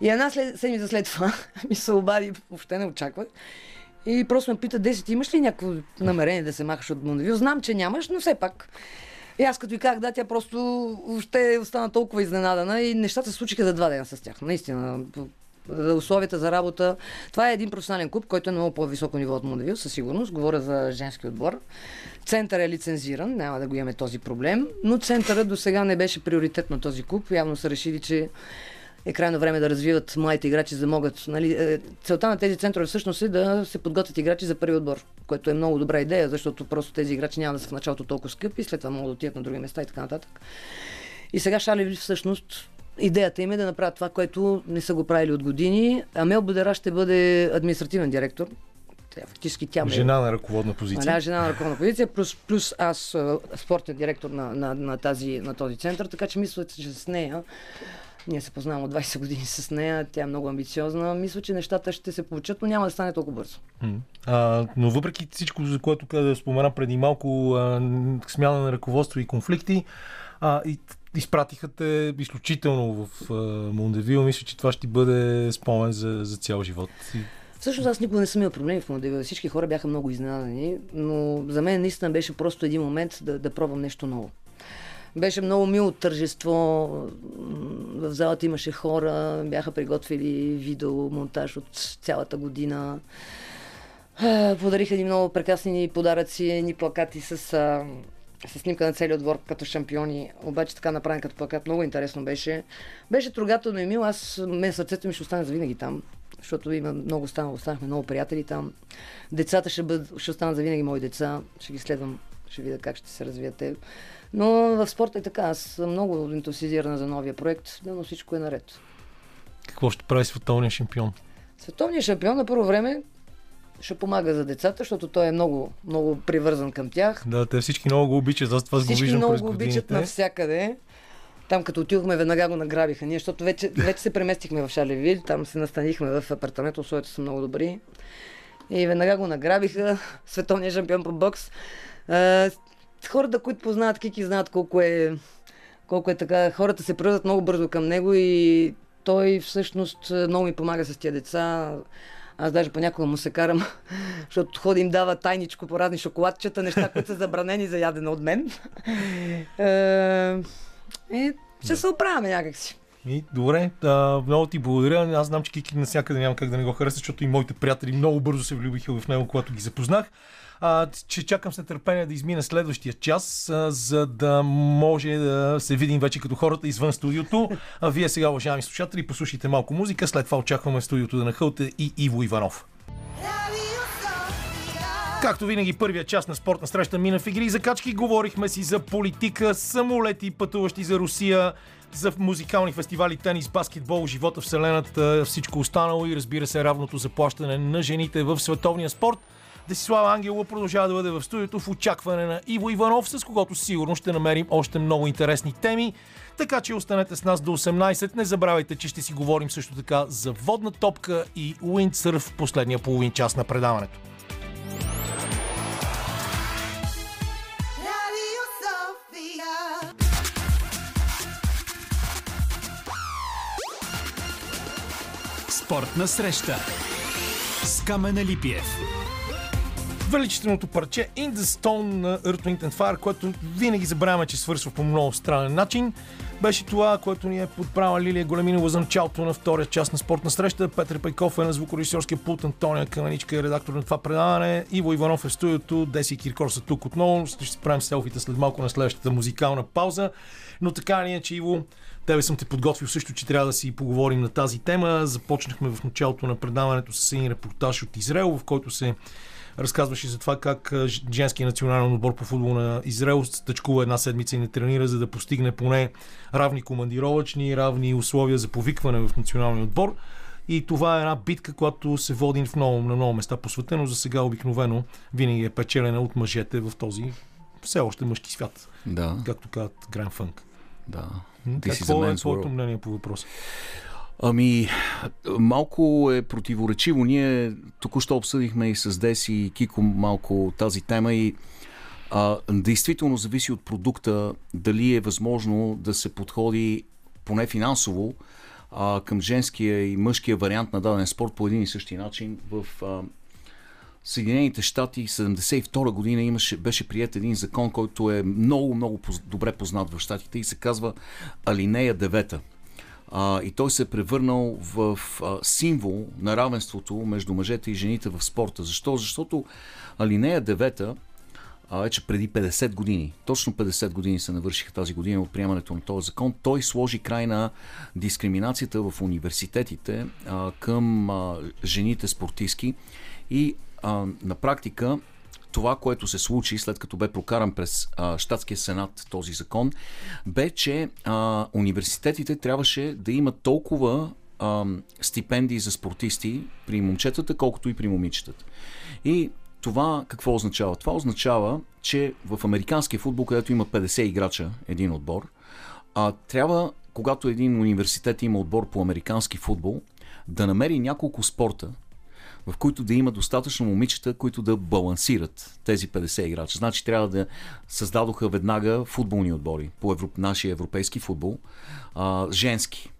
И една седмица след това ми се обади, въобще не очаквах. И просто ме пита, 10, имаш ли някакво намерение да се махаш от Мондевил? Знам, че нямаш, но все пак. И аз като и казах, да, тя просто въобще остана толкова изненадана и нещата се случиха за два дена с тях. Наистина, условията за работа. Това е един професионален клуб, който е много по-високо ниво от Мондевил, със сигурност. Говоря за женски отбор. Център е лицензиран, няма да го имаме този проблем, но центъра до сега не беше приоритет на този клуб. Явно са решили, че е крайно време да развиват младите играчи, за да могат. Нали, е, целта на тези центрове всъщност е да се подготвят играчи за първи отбор, което е много добра идея, защото просто тези играчи няма да са в началото толкова скъпи, след това могат да отидат на други места и така нататък. И сега Шали всъщност идеята им е да направят това, което не са го правили от години. Амел Будера ще бъде административен директор. Тя, фактически тя ме... Жена на ръководна позиция. Да, жена на ръководна позиция, плюс, плюс аз спортен директор на, на, на, тази, на този център, така че мисля, че с нея ние се познаваме от 20 години с нея, тя е много амбициозна. Мисля, че нещата ще се получат, но няма да стане толкова бързо. А, но въпреки всичко, за което да спомена преди малко, а, смяна на ръководство и конфликти, а, и изпратиха те изключително в Мондевил. Мисля, че това ще бъде спомен за, за цял живот. Всъщност аз никога не съм имал проблеми в Мондевил. Всички хора бяха много изненадани, но за мен наистина беше просто един момент да, да пробвам нещо ново. Беше много мило тържество. В залата имаше хора, бяха приготвили видеомонтаж от цялата година. Подариха ни много прекрасни подаръци, ни плакати с с снимка на целия отбор като шампиони, обаче така направен като плакат. Много интересно беше. Беше трогателно и мило. Аз, мен сърцето ми ще остане завинаги там, защото има много станало, останахме много приятели там. Децата ще, бъд, ще останат завинаги мои деца. Ще ги следвам, ще видя как ще се развият те. Но в спорта е така. Аз съм много ентусизирана за новия проект, но всичко е наред. Какво ще прави световния шампион? Световният шампион на първо време ще помага за децата, защото той е много, много привързан към тях. Да, те всички много го обичат, аз това го Всички виждам много през го обичат навсякъде. Там като отидохме, веднага го награбиха ние, защото вече, вече се преместихме в Шалевил, там се настанихме в апартамент, условията са много добри. И веднага го награбиха, световният шампион по бокс. Хората, които познават Кики, знаят колко е, колко е така. Хората се привързват много бързо към него и той всъщност много ми помага с тия деца. Аз даже понякога му се карам, защото ходи им дава тайничко по разни шоколадчета, неща, които са забранени за ядене от мен. Е, е, ще се оправяме някакси. И, добре, а, много ти благодаря. Аз знам, че Кики навсякъде няма как да не го хареса, защото и моите приятели много бързо се влюбиха в него, когато ги запознах. А, че чакам с нетърпение да измине следващия час, а, за да може да се видим вече като хората извън студиото. А вие сега, уважаеми слушатели, послушайте малко музика. След това очакваме в студиото да нахълте и Иво Иванов. Както винаги, първия част на спортна среща мина в игри и закачки. Говорихме си за политика, самолети, пътуващи за Русия, за музикални фестивали, тенис, баскетбол, живота, вселената, всичко останало и разбира се равното заплащане на жените в световния спорт. Десислава Ангелова продължава да бъде в студиото в очакване на Иво Иванов, с когото сигурно ще намерим още много интересни теми. Така че останете с нас до 18. Не забравяйте, че ще си говорим също така за водна топка и уиндсърф в последния половин час на предаването. Спортна среща с Камена Липиев. Величественото парче In the Stone на Earth, Wind and Fire, което винаги забравяме, че свършва по много странен начин. Беше това, което ни е подправила Лилия Големинова за началото на втория част на спортна среща. Петър Пайков е на звукорежисьорския пулт, Антония Каменичка е редактор на това предаване, Иво Иванов е в студиото, Деси и Киркор са тук отново. Ще си правим селфите след малко на следващата музикална пауза. Но така ли е, че Иво, тебе съм те подготвил също, че трябва да си поговорим на тази тема. Започнахме в началото на предаването с един репортаж от Израел, в който се разказваше за това как женския национален отбор по футбол на Израел стъчкува една седмица и не тренира, за да постигне поне равни командировъчни, равни условия за повикване в националния отбор. И това е една битка, която се води в много, на много места по света, но за сега обикновено винаги е печелена от мъжете в този все още мъжки свят, Да, както казват Гран Фънк. да. Какво е твоето мнение по въпроса? Ами, малко е противоречиво. Ние току-що обсъдихме и с Деси и Кико малко тази тема и а, действително зависи от продукта дали е възможно да се подходи поне финансово а, към женския и мъжкия вариант на даден спорт по един и същи начин. В а, Съединените щати 72 година имаше, беше прият един закон, който е много, много добре познат в щатите и се казва Алинея 9. А, и той се е превърнал в а, символ на равенството между мъжете и жените в спорта. Защо? Защото Алинея 9 а, вече преди 50 години, точно 50 години се навършиха тази година от приемането на този закон, той сложи край на дискриминацията в университетите а, към а, жените спортистки и а, на практика това, което се случи след като бе прокаран през а, Штатския сенат този закон, бе, че а, университетите трябваше да имат толкова а, стипендии за спортисти при момчетата, колкото и при момичетата. И това какво означава? Това означава, че в американския футбол, където има 50 играча един отбор, а, трябва, когато един университет има отбор по американски футбол, да намери няколко спорта, в които да има достатъчно момичета, които да балансират тези 50 играча. Значи трябва да създадоха веднага футболни отбори по европ... нашия европейски футбол, а, женски.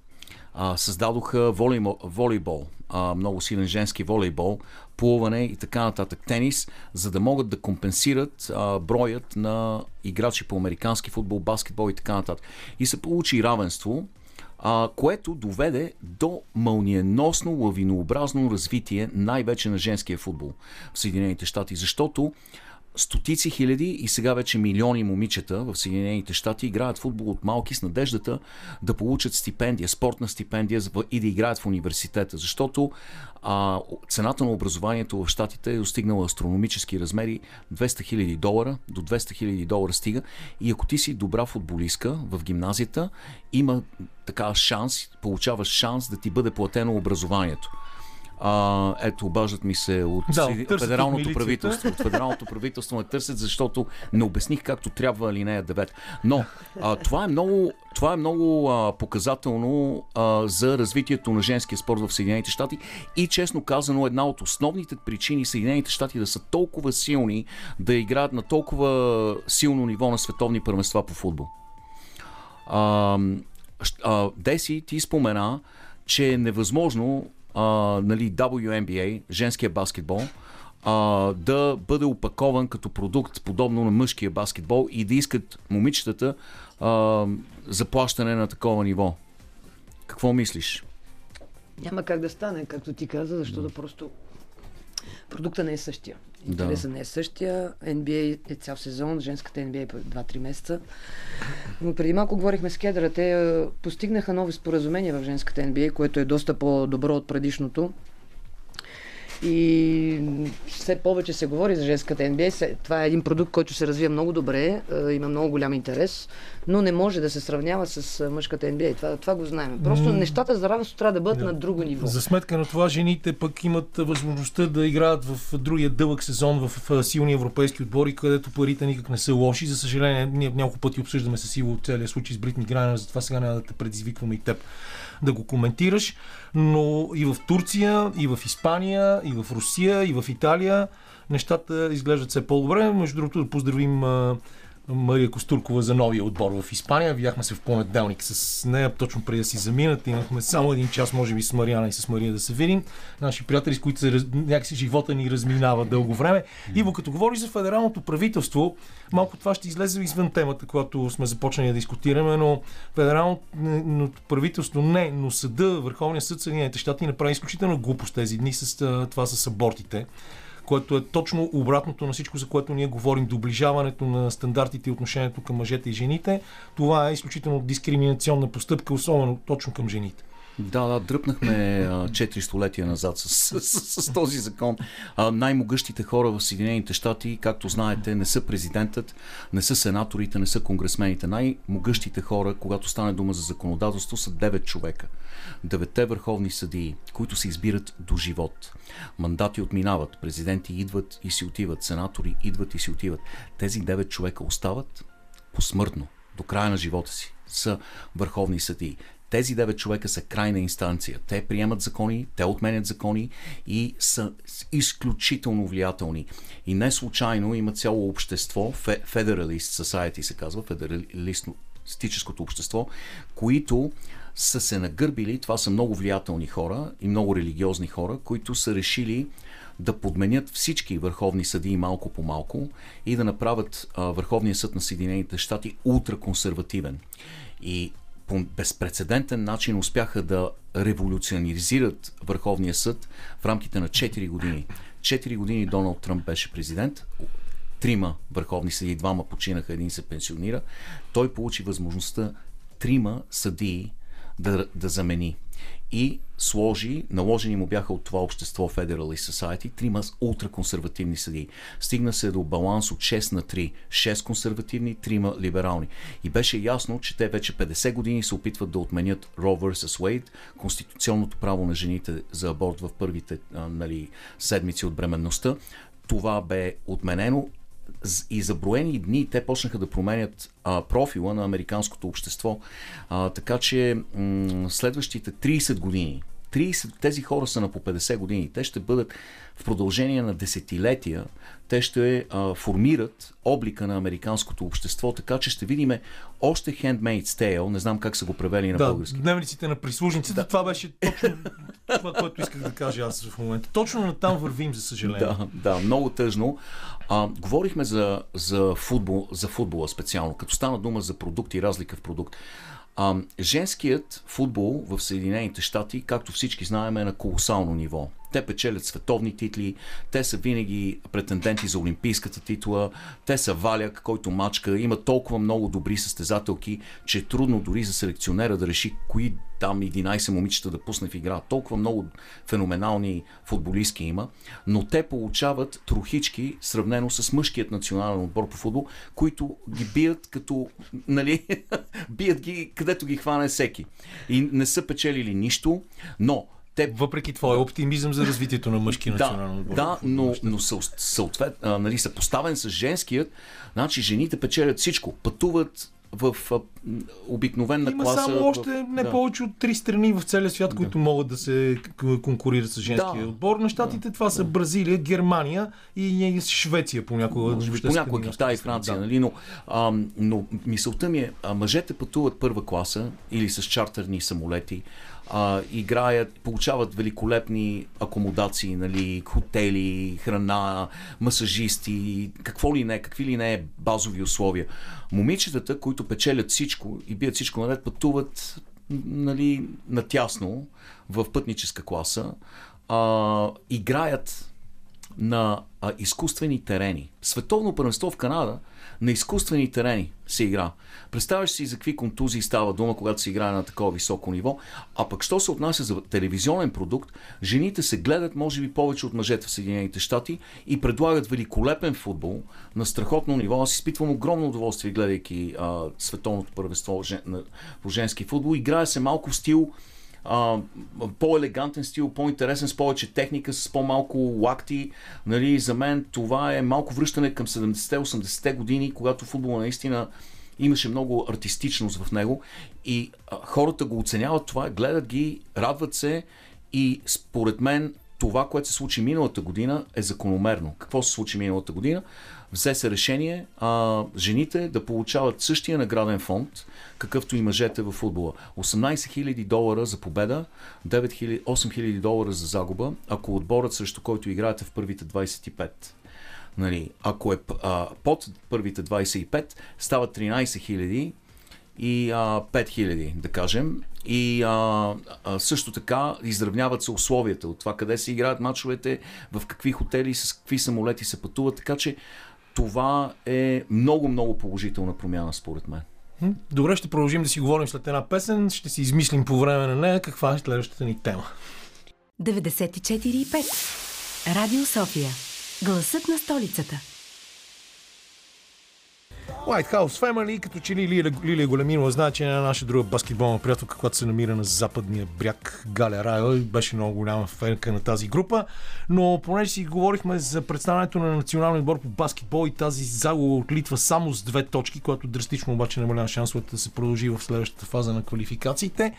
А, създадоха волейбол, волейбол а, много силен женски волейбол, плуване и така нататък, тенис, за да могат да компенсират а, броят на играчи по американски футбол, баскетбол и така нататък. И се получи равенство, а, което доведе до мълниеносно, лавинообразно развитие най-вече на женския футбол в Съединените щати, защото стотици хиляди и сега вече милиони момичета в Съединените щати играят футбол от малки с надеждата да получат стипендия, спортна стипендия и да играят в университета. Защото а, цената на образованието в щатите е достигнала астрономически размери 200 хиляди долара, до 200 хиляди долара стига. И ако ти си добра футболистка в гимназията, има така шанс, получаваш шанс да ти бъде платено образованието. А, ето, обаждат ми се от Да, от федералното милицията. правителство. От федералното правителство ме търсят, защото не обясних както трябва алинея 9. Но а, това е много, това е много а, показателно а, за развитието на женския спорт в Съединените щати и честно казано една от основните причини Съединените щати да са толкова силни, да играят на толкова силно ниво на световни първенства по футбол. А, а, Деси, ти спомена, че е невъзможно а, нали, WNBA, женския баскетбол, а, да бъде опакован като продукт, подобно на мъжкия баскетбол и да искат момичетата а, заплащане на такова ниво. Какво мислиш? Няма как да стане, както ти каза, защото просто продукта не е същия. Да. Интересът не е същия. NBA е цял сезон, женската NBA е по 2-3 месеца. Но преди малко говорихме с Кедра. Те постигнаха нови споразумения в женската NBA, което е доста по-добро от предишното. И все повече се говори за женската NBA. Това е един продукт, който се развива много добре, има много голям интерес, но не може да се сравнява с мъжката NBA. Това, това го знаем. Просто нещата за равенство трябва да бъдат на друго ниво. За сметка на това, жените пък имат възможността да играят в другия дълъг сезон в, силни европейски отбори, където парите никак не са лоши. За съжаление, ние няколко пъти обсъждаме с Иво целият случай с Бритни Гранер, затова сега няма да те предизвикваме и теб да го коментираш. Но и в Турция, и в Испания, и в Русия, и в Италия нещата изглеждат все по-добре. Между другото, да поздравим Мария Костуркова за новия отбор в Испания. Видяхме се в понеделник с нея, точно преди да си заминат. Имахме само един час, може би, с Мариана и с Мария да се видим. Наши приятели, с които се, някакси живота ни разминава дълго време. Иво, като говори за федералното правителство, малко това ще излезе извън темата, която сме започнали да дискутираме, но федералното правителство не, но съда, Върховният съд Съединените щати направи изключително глупост тези дни с това с абортите което е точно обратното на всичко, за което ние говорим, доближаването на стандартите и отношението към мъжете и жените. Това е изключително дискриминационна постъпка, особено точно към жените. Да, да, дръпнахме а, 4 столетия назад с, с, с, с този закон. А, най-могъщите хора в Съединените щати, както знаете, не са президентът, не са сенаторите, не са конгресмените. Най-могъщите хора, когато стане дума за законодателство, са 9 човека. Деветте върховни съдии, които се избират до живот. Мандати отминават, президенти идват и си отиват, сенатори идват и си отиват. Тези 9 човека остават посмъртно, до края на живота си, са върховни съдии. Тези 9 човека са крайна инстанция. Те приемат закони, те отменят закони и са изключително влиятелни. И не случайно има цяло общество, Fe- Federalist Society се казва, федералистическото общество, които са се нагърбили, това са много влиятелни хора и много религиозни хора, които са решили да подменят всички върховни съдии малко по малко и да направят а, Върховния съд на Съединените щати ултраконсервативен. И по безпредседентен начин успяха да революционизират Върховния съд в рамките на 4 години. 4 години Доналд Тръмп беше президент, трима върховни съдии, двама починаха, един се пенсионира. Той получи възможността трима съдии да, да замени. И сложи, наложени му бяха от това общество Federalist Society, трима ултраконсервативни съдии. Стигна се до баланс от 6 на 3. 6 консервативни, 3 либерални. И беше ясно, че те вече 50 години се опитват да отменят Roe vs. Wade, конституционното право на жените за аборт в първите нали, седмици от бременността. Това бе отменено и за броени дни те почнаха да променят а, профила на американското общество. А, така че м- следващите 30 години, 30, тези хора са на по 50 години, те ще бъдат в продължение на десетилетия, те ще а, формират облика на американското общество, така че ще видиме още Handmaid's Tale, не знам как са го превели на Да, български. дневниците на прислужниците, да. това беше точно това, което исках да кажа аз в момента. Точно на там вървим, за съжаление. Да, да, много тъжно. А, говорихме за, за, футбол, за футбола специално, като стана дума за продукт и разлика в продукт. А, женският футбол в Съединените щати, както всички знаем, е на колосално ниво. Те печелят световни титли, те са винаги претенденти за олимпийската титла, те са валяк, който мачка, има толкова много добри състезателки, че е трудно дори за селекционера да реши кои там 11 момичета да пусне в игра. Толкова много феноменални футболистки има, но те получават трохички, сравнено с мъжкият национален отбор по футбол, които ги бият като, нали, бият ги където ги хване всеки. И не са печелили нищо, но те Въпреки твоя оптимизъм за развитието на мъжки национален да, отбор. да, но, но съ- съответ, а, нали, съпоставен с женският, значи жените печелят всичко. Пътуват в а, обикновена Има класа. само още в, не да. повече от три страни в целия свят, които могат да се конкурират с женския Да. отбор. На щатите това са Бразилия, Германия и Швеция понякога. Може би въобще понякога Китай и. Франция, Да. нали? но, а, но мисълта ми е, а, мъжете пътуват първа класа или с чартерни самолети, а, играят, получават великолепни акомодации, нали, хотели, храна, масажисти, какво ли не, какви ли не е базови условия. Момичетата, които печелят всичко и бият всичко наред, пътуват нали, натясно в пътническа класа, а, играят на а, изкуствени терени. Световно първенство в Канада на изкуствени терени се игра. Представяш си за какви контузии става дума, когато се играе на такова високо ниво. А пък, що се отнася за телевизионен продукт, жените се гледат, може би, повече от мъжете в Съединените щати и предлагат великолепен футбол на страхотно ниво. Аз изпитвам огромно удоволствие, гледайки а, световното първенство по женски футбол. Играе се малко в стил по-елегантен стил, по-интересен, с повече техника, с по-малко лакти. Нали, за мен това е малко връщане към 70-80-те години, когато футбола наистина имаше много артистичност в него и а, хората го оценяват това, гледат ги, радват се и според мен това, което се случи миналата година е закономерно. Какво се случи миналата година? Взе се решение а, жените да получават същия награден фонд, какъвто и мъжете в футбола. 18 000 долара за победа, 9 000, 8 000 долара за загуба, ако отборът срещу който играете в първите 25. Нали, ако е а, под първите 25, става 13 000 и а, 5000, да кажем. И а, а, също така изравняват се условията от това къде се играят мачовете, в какви хотели, с какви самолети се пътуват. Така че това е много-много положителна промяна, според мен. Добре, ще продължим да си говорим след една песен. Ще си измислим по време на нея каква е следващата ни тема. 94,5. Радио София. Гласът на столицата. Lighthouse Family, като че ли Лилия, Големинова знае, че една наша друга баскетболна приятелка, която се намира на западния бряг Галя Райла и беше много голяма фенка на тази група. Но понеже си говорихме за представянето на националния отбор по баскетбол и тази загуба от Литва само с две точки, която драстично обаче намалява шансовете да се продължи в следващата фаза на квалификациите.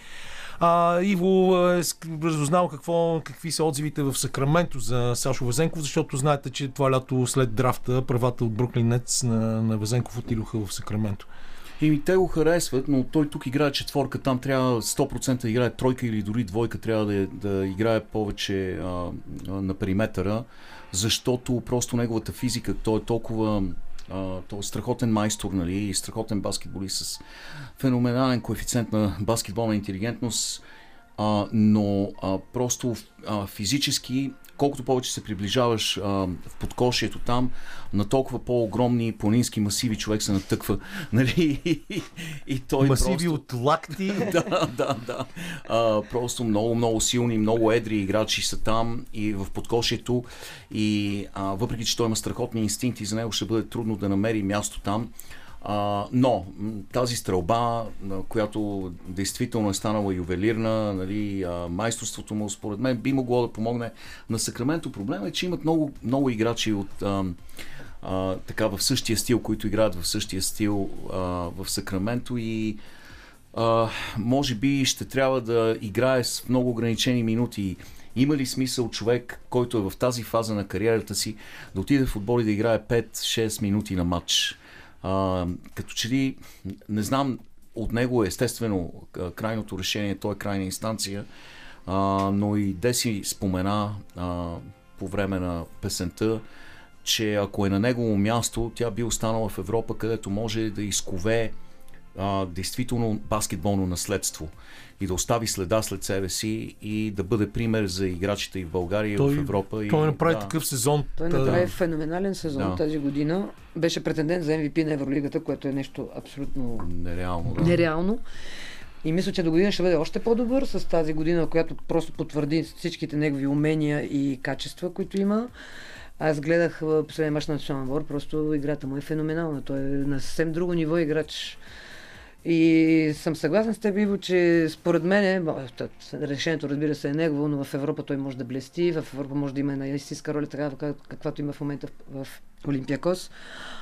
А, Иво е разузнал какво, какви са отзивите в Сакраменто за Сашо Везенков, защото знаете, че това лято след драфта правата от Бруклин Нец на, на Везенков отидоха в Сакраменто. И те го харесват, но той тук играе четворка, там трябва 100% да играе тройка или дори двойка, трябва да, да играе повече а, на периметъра, защото просто неговата физика, той е толкова той е страхотен майстор, нали, страхотен баскетболист с феноменален коефициент на баскетболна интелигентност, а, но а, просто а, физически, колкото повече се приближаваш а, в подкошието там, на толкова по-огромни планински масиви човек се натъква. Нали? И, и той Масиви просто... от лакти. да, да, да. А, просто много, много силни, много едри играчи са там и в подкошието. И а, въпреки, че той има страхотни инстинкти, за него ще бъде трудно да намери място там. А, но тази стрелба, която действително е станала ювелирна, нали, майсторството му, според мен, би могло да помогне на Сакраменто. Проблема е, че имат много, много играчи от а, а, така в същия стил, които играят в същия стил а, в Сакраменто и а, може би ще трябва да играе с много ограничени минути. Има ли смисъл човек, който е в тази фаза на кариерата си, да отиде в футбол и да играе 5-6 минути на матч? А, като че ли, не знам, от него е естествено крайното решение, то е крайна инстанция, а, но и Деси спомена а, по време на песента, че ако е на негово място, тя би останала в Европа, където може да изкове а, действително баскетболно наследство и да остави следа след себе си и да бъде пример за играчите и в България, и Той- в Европа. Той и, направи да. такъв сезон. Той направи феноменален сезон Да. тази година. Беше претендент за MVP на Евролигата, което е нещо абсолютно Нереално. Да. нереално. И мисля, че до година ще бъде още по-добър с тази година, която просто потвърди всичките негови умения и качества, които има. Аз гледах последния мач на национален отбор, просто играта му е феноменална. Той е на съвсем друго ниво играч. И съм съгласен с теб, Иво, че според мен, решението разбира се е негово, но в Европа той може да блести, в Европа може да има една истинска роля, такава как- каквато има в момента в, Олимпиакос.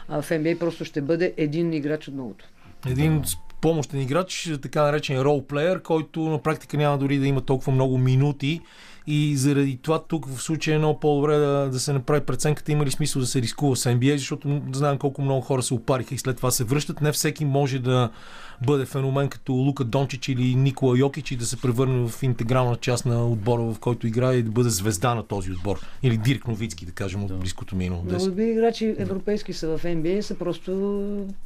А в NBA просто ще бъде един играч от многото. Един помощен играч, така наречен ролплеер, който на практика няма дори да има толкова много минути. И заради това тук в случая е много по-добре да, да се направи преценката има ли смисъл да се рискува с NBA, защото м- знаем колко много хора се опариха и след това се връщат. Не всеки може да бъде феномен като Лука Дончич или Никола Йокич и да се превърне в интегрална част на отбора, в който играе и да бъде звезда на този отбор. Или Дирк Новицки, да кажем, от близкото минало. Много добри играчи европейски са в NBA, са просто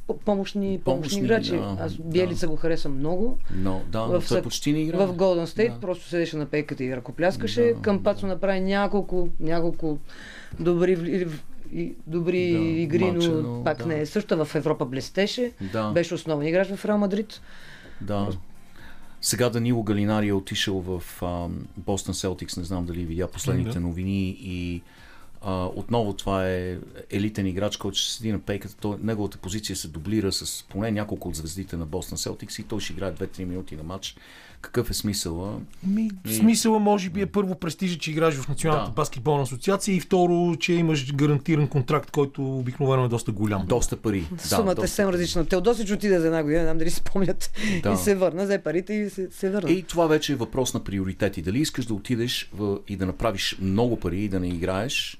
по- помощни, помощни, Помощни, играчи. да, Аз да. Биелица го харесвам много. Но, да, но В той съ- почти не игра. В Golden State Да. просто седеше на пейката и ръкопляскаше. Да, Към Пацо направи няколко, няколко добри, вли- и добри Да, игри, мача, но, но пак да. не е. Също в Европа блестеше. Да. Беше основен играч в Реал Мадрид. Да. Сега Данило Галинари е отишъл в Бостон Селтикс, не знам дали видя последните Да. новини и а, отново това е елитен играч, който ще седи на пейката. Той, неговата позиция се дублира с поне няколко от звездите на Бостон Селтикс и той ще играе 2-3 минути на матч. Какъв е смисъла? Ми, И- смисъла може би е първо престижа, че играеш в Националната Да. баскетболна асоциация и второ, че имаш гарантиран контракт, който обикновено е доста голям. Доста пари. Сумата е доста съвсем различна. Теодосич отиде за една година, не знам дали си спомнят. Да. И се върна, взе парите и се, се върна. И това вече е въпрос на приоритети. Дали искаш да отидеш в, и да направиш много пари и да не играеш,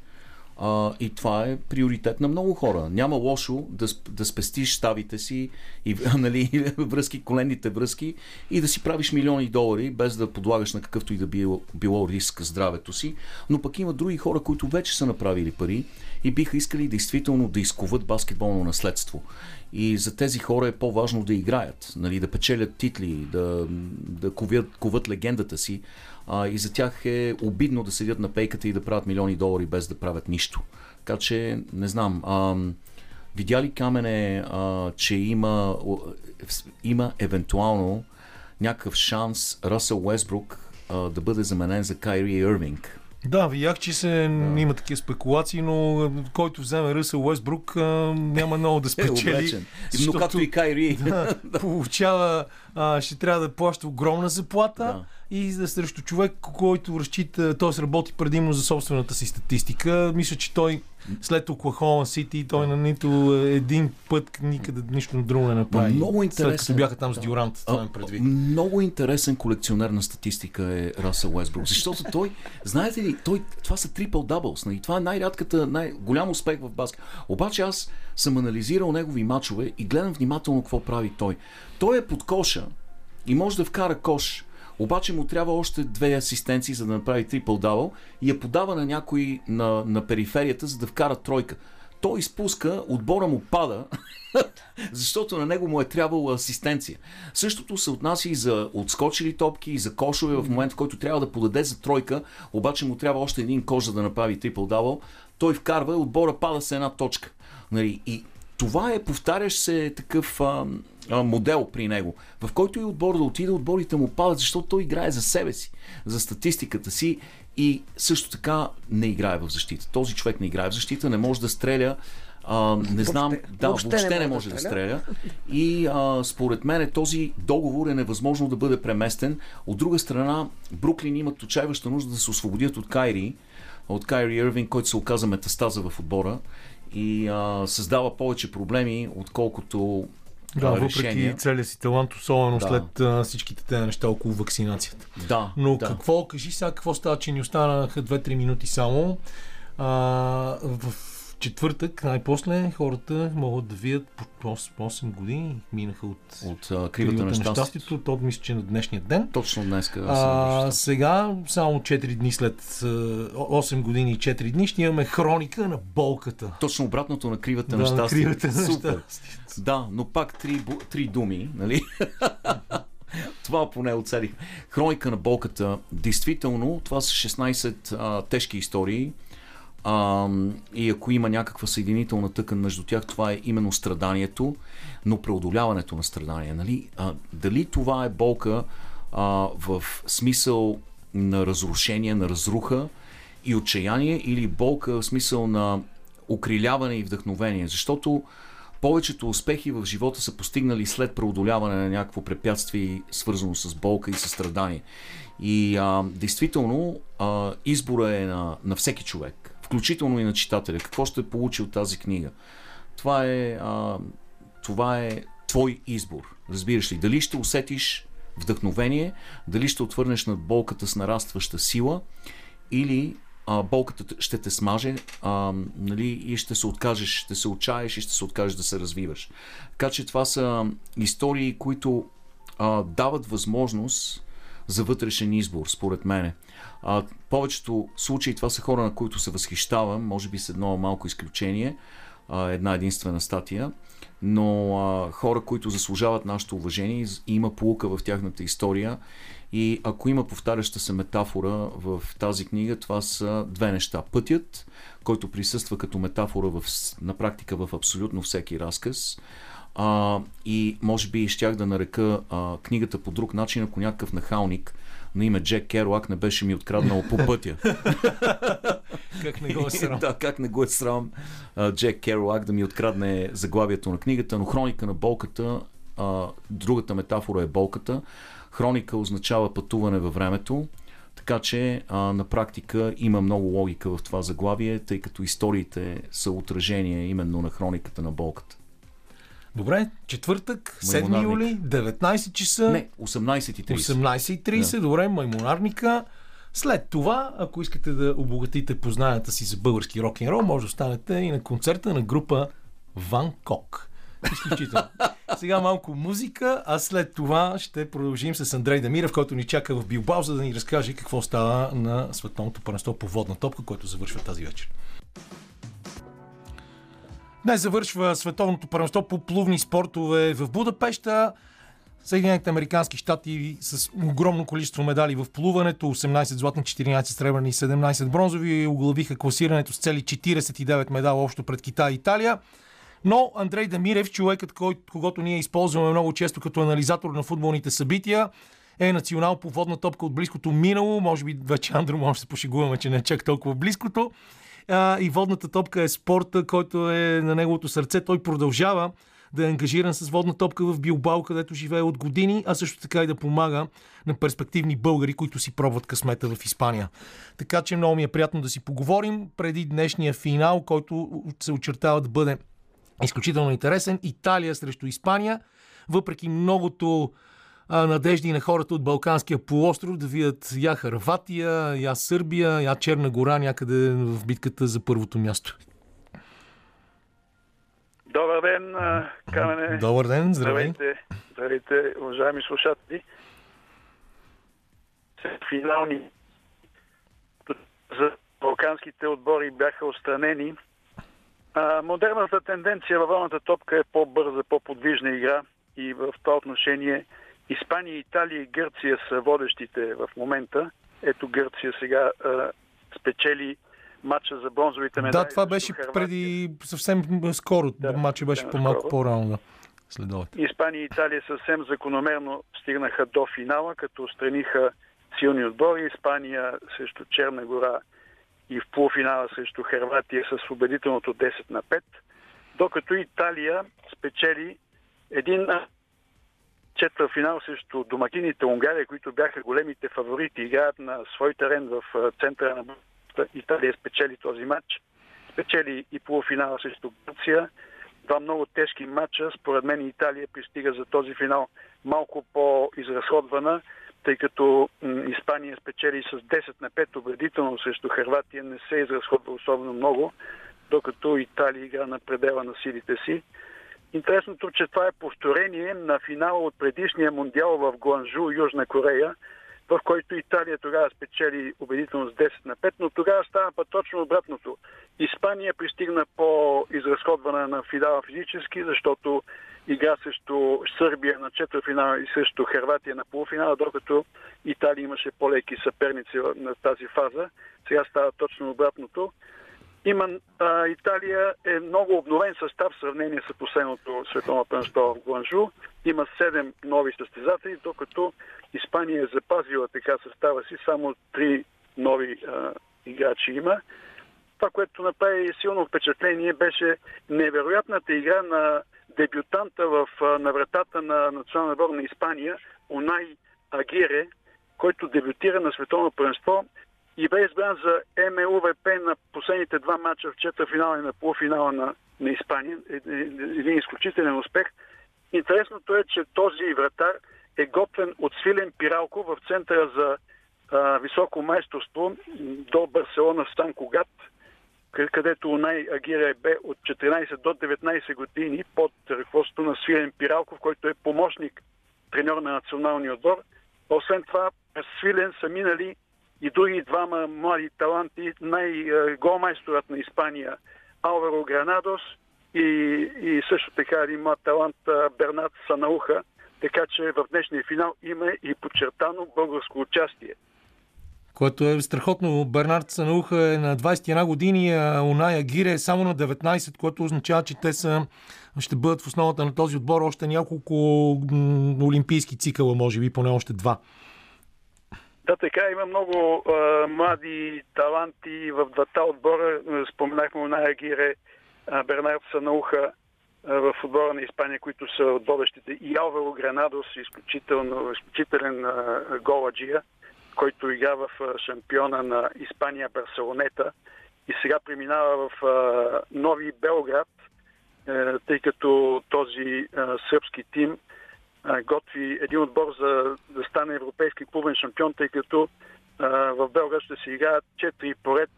а, и това е приоритет на много хора. Няма лошо да, да спестиш ставите си и нали, връзки, коленните връзки и да си правиш милиони долари, без да подлагаш на какъвто и да било, било риск здравето си. Но пък има други хора, които вече са направили пари и биха искали действително да изкуват баскетболно наследство. И за тези хора е по-важно да играят, нали, да печелят титли, да, да ковят, коват легендата си. А, и за тях е обидно да седят на пейката и да правят милиони долари без да правят нищо. Така че, не знам. Ам, видя ли Камене, а, че има, има евентуално някакъв шанс Расъл Уестбрук а, да бъде заменен за Кайри Ирвинг? Да, видях, че се, има такива спекулации, но който вземе Ръсъл Уестбрук няма много да Е, спечели. облечен. Но както и Кайри. да, получава, а, ще трябва да плаща огромна заплата Да. и да срещу човек, който разчита, т.е. работи предимно за собствената си статистика. Мисля, че той след Оклахома Сити, той на нито един път никъде нищо друго не направи. много След като интересен. бяха там с Дюрант, това им предвид. Много интересен колекционер на статистика е Расъл Уестбрук, защото той, знаете ли, той, това са трипл даблс, нали? това е най-рядката, най-голям успех в баскет. Обаче аз съм анализирал негови мачове и гледам внимателно какво прави той. Той е под коша и може да вкара кош, обаче му трябва още две асистенции, за да направи трипл дабл и я подава на някой на, на периферията, за да вкара тройка. Той изпуска, отбора му пада, защото на него му е трябвала асистенция. Същото се отнася и за отскочили топки, и за кошове в момента, в който трябва да подаде за тройка, обаче му трябва още един кош, за да направи трипл дабл. Той вкарва, отбора пада с една точка. Нали? И това е повтарящ се такъв а, а, модел при него, в който и отбор да отиде, отборите му падат, защото той играе за себе си, за статистиката си и също така не играе в защита. Този човек не играе в защита, не може да стреля. А, не знам, да, въобще въобще, не може да да стреля. И а, според мен този договор е невъзможно да бъде преместен. От друга страна, Бруклин имат отчаиваща нужда да се освободят от Кайри, от Кайри Ирвин, който се оказа метастаза в отбора и а, създава повече проблеми, отколкото Да, а, въпреки решения. целия си талант, особено Да. след а, всичките тези неща около вакцинацията. Да, Но да. какво, кажи сега какво става, че ни останаха 2-3 минути само. А, в четвъртък, най-после, хората могат да видят по 8 години, минаха от, От а, кривата на щастието. То мисля, че на днешния ден. Точно днес. А, сега, само 4 дни след а, 8 години и 4 дни, ще имаме хроника на болката. Точно обратното на кривата Да, на щастие. кривата на щастието. Да, но пак три, три думи, нали? това поне оцелих. Хроника на болката. Действително, това са 16 а, тежки истории. А, и ако има някаква съединителна тъкан между тях, това е именно страданието, но преодоляването на страдания. Нали? А, дали това е болка а, в смисъл на разрушение, на разруха и отчаяние, или болка в смисъл на укриляване и вдъхновение? Защото повечето успехи в живота са постигнали след преодоляване на някакво препятствие, свързано с болка и със страдание. И а, действително а, избора е на, на всеки човек, включително и на читателя. Какво ще получи от тази книга? Това е, а, това е твой избор. Разбираш ли? Дали ще усетиш вдъхновение, дали ще отвърнеш над болката с нарастваща сила или а, болката ще те смаже а, нали, и ще се откажеш, ще се отчаеш и ще се откажеш да се развиваш. Така че това са истории, които а, дават възможност за вътрешен избор, според мене. А, повечето случаи това са хора, на които се възхищавам, може би с едно малко изключение, а, една единствена статия, но а, хора, които заслужават нашето уважение и, има полука в тяхната история. И ако има повтаряща се метафора в тази книга, това са две неща. Пътят, който присъства като метафора в, на практика в абсолютно всеки разказ. А, и може би щях да нарека а, книгата по друг начин, ако някакъв нахалник на име Джек Керуак не беше ми откраднал по пътя. Как не го е срам. да, как не го е срам а, Джек Керуак да ми открадне заглавието на книгата, но хроника на болката, а, другата метафора е болката. Хроника означава пътуване във времето, така че а, на практика има много логика в това заглавие, тъй като историите са отражение именно на хрониката на болката. Добре, четвъртък, 7 Маймунарник. юли, 19 часа. Не, 18.30. 18.30, Да. добре, маймонарника. След това, ако искате да обогатите познанията си за български рок-н-рол, може да останете и на концерта на група Ван Кок. Изключително. Сега малко музика, а след това ще продължим с Андрей Дамиров, който ни чака в Билбао, за да ни разкаже какво става на световното първенство по водна топка, което завършва тази вечер. Днес завършва световното първенство по плувни спортове в Будапешта. Съединените американски щати с огромно количество медали в плуването, 18 златни, 14 сребърни и 17 бронзови, оглавиха класирането с цели 49 медала общо пред Китай и Италия. Но Андрей Дамирев, човекът, кой, когато ние използваме много често като анализатор на футболните събития, е национал по водна топка от близкото минало. Може би вече Андро може да се пошегуваме, че не е чак толкова близкото. А, и водната топка е спорта, който е на неговото сърце. Той продължава да е ангажиран с водна топка в Билбао, където живее от години, а също така и да помага на перспективни българи, които си пробват късмета в Испания. Така че много ми е приятно да си поговорим преди днешния финал, който се очертава да бъде изключително интересен. Италия срещу Испания. Въпреки многото а, надежди на хората от Балканския полуостров да видят я Харватия, я Сърбия, я Черна гора някъде в битката за първото място. Добър ден, Камене. Добър ден, здравей. Здравейте, здравейте, уважаеми слушатели. Финални за балканските отбори бяха отстранени. А, модерната тенденция във волната топка е по-бърза, по-подвижна игра и в това отношение Испания, Италия и Гърция са водещите в момента. Ето Гърция сега а, спечели матча за бронзовите медали. Да, това беше преди съвсем скоро. Да, Матчът беше по-малко по-рано. Да. Следоват. Испания и Италия съвсем закономерно стигнаха до финала, като отстраниха силни отбори. Испания срещу Черна гора и в полуфинала срещу Херватия с убедителното 10 на 5, докато Италия спечели един четвър финал срещу домакините Унгария, които бяха големите фаворити, играят на свой терен в центъра на. Италия спечели този матч. Спечели и полуфинала срещу Гърция. Два много тежки матча. Според мен Италия пристига за този финал малко по-изразходвана, тъй като Испания спечели с 10 на 5 убедително срещу Хърватия. Не се изразходва особено много, докато Италия игра на предела на силите си. Интересното, че това е повторение на финала от предишния мондиал в Гуанжу, Южна Корея, в който Италия тогава спечели убедително с 10 на 5, но тогава става път точно обратното. Испания пристигна по изразходване на финала физически, защото игра срещу Сърбия на четвъртфинала и срещу Херватия на полуфинала, докато Италия имаше по-леки съперници на тази фаза. Сега става точно обратното. Има, а, Италия е много обновен състав в сравнение с последното световно първенство в Гуанжу. Има 7 нови състезатели, докато Испания е запазила така състава си, само 3 нови а, играчи има. Това, което направи силно впечатление, беше невероятната игра на дебютанта в, на вратата на национална отбор на Испания, Унай Агире, който дебютира на световно първенство и бе избран за МЛВП на последните два мача в четвъртфинала и на полуфинала на, на Испания. Е, е, Един изключителен успех. Интересното е, че този вратар е готвен от Свилен Пиралко в центъра за а, високо майсторство до Барселона в Сан Когат, където най Агира бе от 14 до 19 години под ръководството на Свилен Пиралков, който е помощник треньор на националния отбор. Освен това, Свилен са минали и други двама млади таланти, най-голмайсторът на Испания Алваро Гранадос и, и също така един млад талант Бернат Санауха, така че в днешния финал има и подчертано българско участие. Което е страхотно. Бернард Санауха е на 21 години, а Уная Гире е само на 19, което означава, че те са, ще бъдат в основата на този отбор още няколко олимпийски цикъла, може би, поне още два. Да, така има много а, млади таланти в двата отбора. Споменахме Уная Гире, Бернард Санауха в отбора на Испания, които са от водещите. И Алваро Гранадос, изключително, изключителен а, голаджия, който игра в а, шампиона на Испания Барселонета и сега преминава в а, Нови Белград, а, тъй като този сръбски тим готви един отбор за да стане европейски клубен шампион, тъй като в Белград ще се играят 4 поред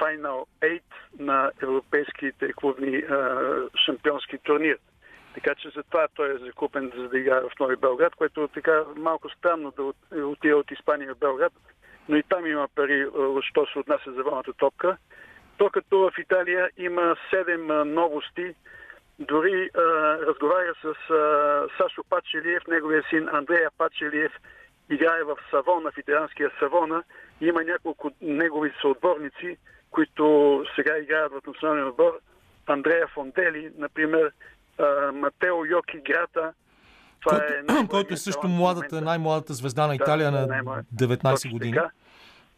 Final 8 на европейските клубни шампионски турнир. Така че затова той е закупен за да играе в Нови Белград, което е така малко странно да отиде от Испания в Белград, но и там има пари, що се отнася за вълната топка. Докато в Италия има 7 а, новости, дори а, разговаря с а, Сашо Пачелиев, неговия син Андрея Пачелиев, играе в Савона, в италианския Савона. Има няколко негови съотборници, които сега играят в националния отбор. Андрея Фондели, например, а, Матео Йоки Грата. Това който, е който е също младата, най-младата звезда на Да, Италия на най-млад. 19 Точно години. така.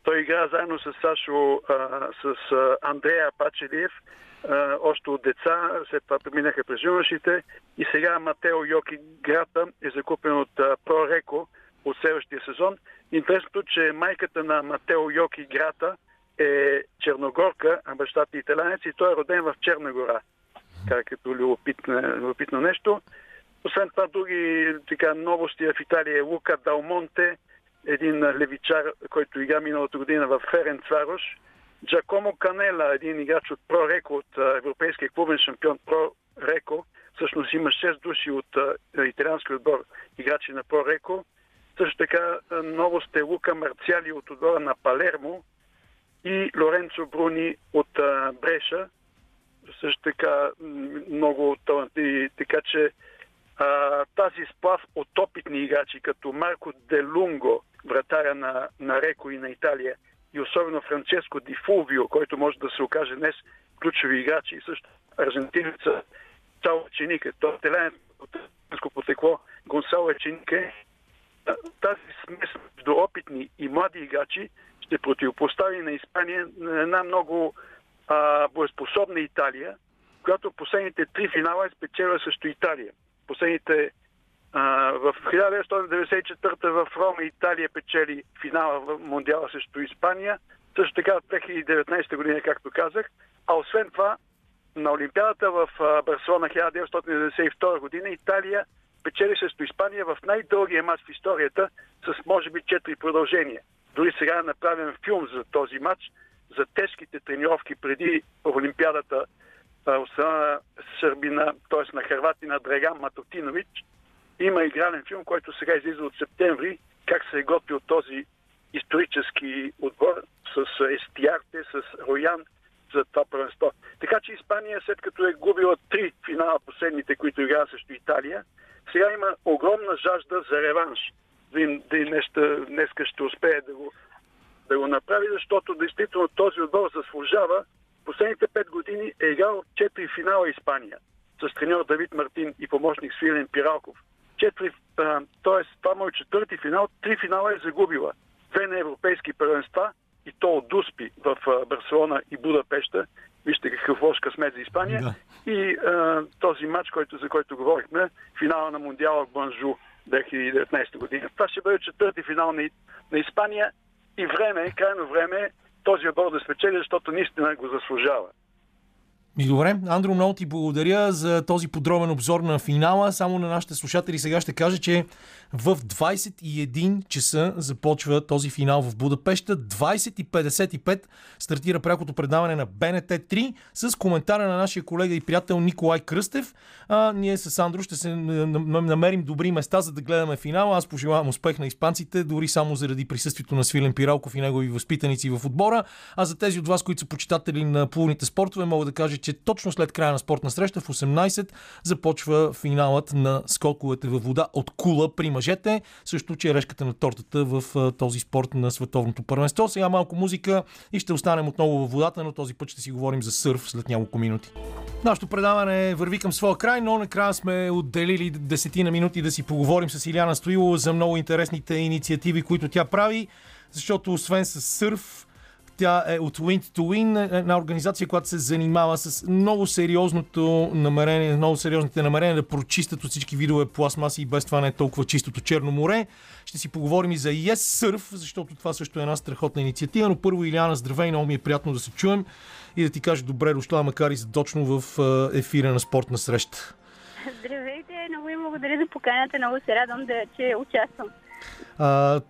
Той игра заедно с Сашо, а, с а, Андрея Пачелиев, а, още от деца, след това преминаха през юношите и сега Матео Йоки Грата е закупен от Прореко от следващия сезон. Интересното, че майката на Матео Йоки Грата е черногорка, а бащата е италянец и той е роден в Черна гора. Така като любопитно, любопитно нещо. Освен това, други така, новости в Италия е Лука Далмонте, един левичар, който игра миналата година в Ферен Цварош. Джакомо Канела, един играч от Про Реко, от европейския клубен шампион Про Реко. Всъщност има 6 души от италиански отбор играчи на Про Реко. Също така а, новост е Лука Марциали от отбора на Палермо и Лоренцо Бруни от Бреша. Също така много таланти, така че а, тази сплав от опитни играчи, като Марко Делунго, вратаря на, на Реко и на Италия, и особено Франческо Ди Фулвио, който може да се окаже днес ключови играчи и също аржентинеца Цао Еченике, той е от потекло Гонсало Еченике. А, Тази смес между опитни и млади играчи ще противопостави на Испания на една много а, боеспособна Италия, която последните три финала е спечелила срещу Италия. Последните в 1994 в Рома Италия печели финала в Мондиала срещу Испания, също така в 2019 година, както казах. А освен това, на Олимпиадата в Барселона 1992 година Италия печели срещу Испания в най-дългия матч в историята с може би 4 продължения. Дори сега е направен филм за този матч за тежките тренировки преди Олимпиадата от страна на Сърбина, т.е. на Харвати на Драган Матотинович. Има игрален филм, който сега излиза от септември, как се е готвил този исторически отбор с Естиарте, с Роян за това първенство. Така че Испания, след като е губила три финала последните, които играва срещу Италия, сега има огромна жажда за реванш. Дали дали нещо, днеска ще успее да го, да го направи, защото действително този отбор заслужава. Последните пет години е играл четири финала Испания с треньор Давид Мартин и помощник Свилен Пиралков. Четири, т.е. това му е четвърти финал, три финала е загубила. Две на европейски първенства и то от Дуспи в Барселона и Будапешта. Вижте какъв лош късмет за Испания. Да. И а, този матч, който, за който говорихме, финала на Мондиала в Банжу 2019 година. Това ще бъде четвърти финал на, на Испания и време, крайно време този отбор да спечели, защото наистина го заслужава. И добре, Андро, много ти благодаря за този подробен обзор на финала. Само на нашите слушатели сега ще кажа, че в 21 часа започва този финал в Будапешта. 20.55 стартира прякото предаване на БНТ 3 с коментара на нашия колега и приятел Николай Кръстев. А, ние с Андро ще се намерим добри места, за да гледаме финала. Аз пожелавам успех на испанците, дори само заради присъствието на Свилен Пиралков и негови възпитаници в отбора. А за тези от вас, които са почитатели на плувните спортове, мога да кажа, че точно след края на спортна среща в 18 започва финалът на скоковете във вода от кула при мъжете. Също черешката на тортата в този спорт на световното първенство. Сега малко музика и ще останем отново във водата, но този път ще си говорим за сърф след няколко минути. Нашето предаване върви към своя край, но накрая сме отделили десетина минути да си поговорим с Иляна Стоилова за много интересните инициативи, които тя прави, защото освен с сърф, тя е от Wind to Win, една организация, която се занимава с много сериозното намерение, много сериозните намерения да прочистят от всички видове пластмаси и без това не е толкова чистото Черно море. Ще си поговорим и за Yes Surf, защото това също е една страхотна инициатива, но първо Иляна, здравей, много ми е приятно да се чуем и да ти кажа добре дошла, макар и задочно в е, ефира на спортна среща. Здравейте, много ви благодаря за поканата, много се радвам да, че участвам. А,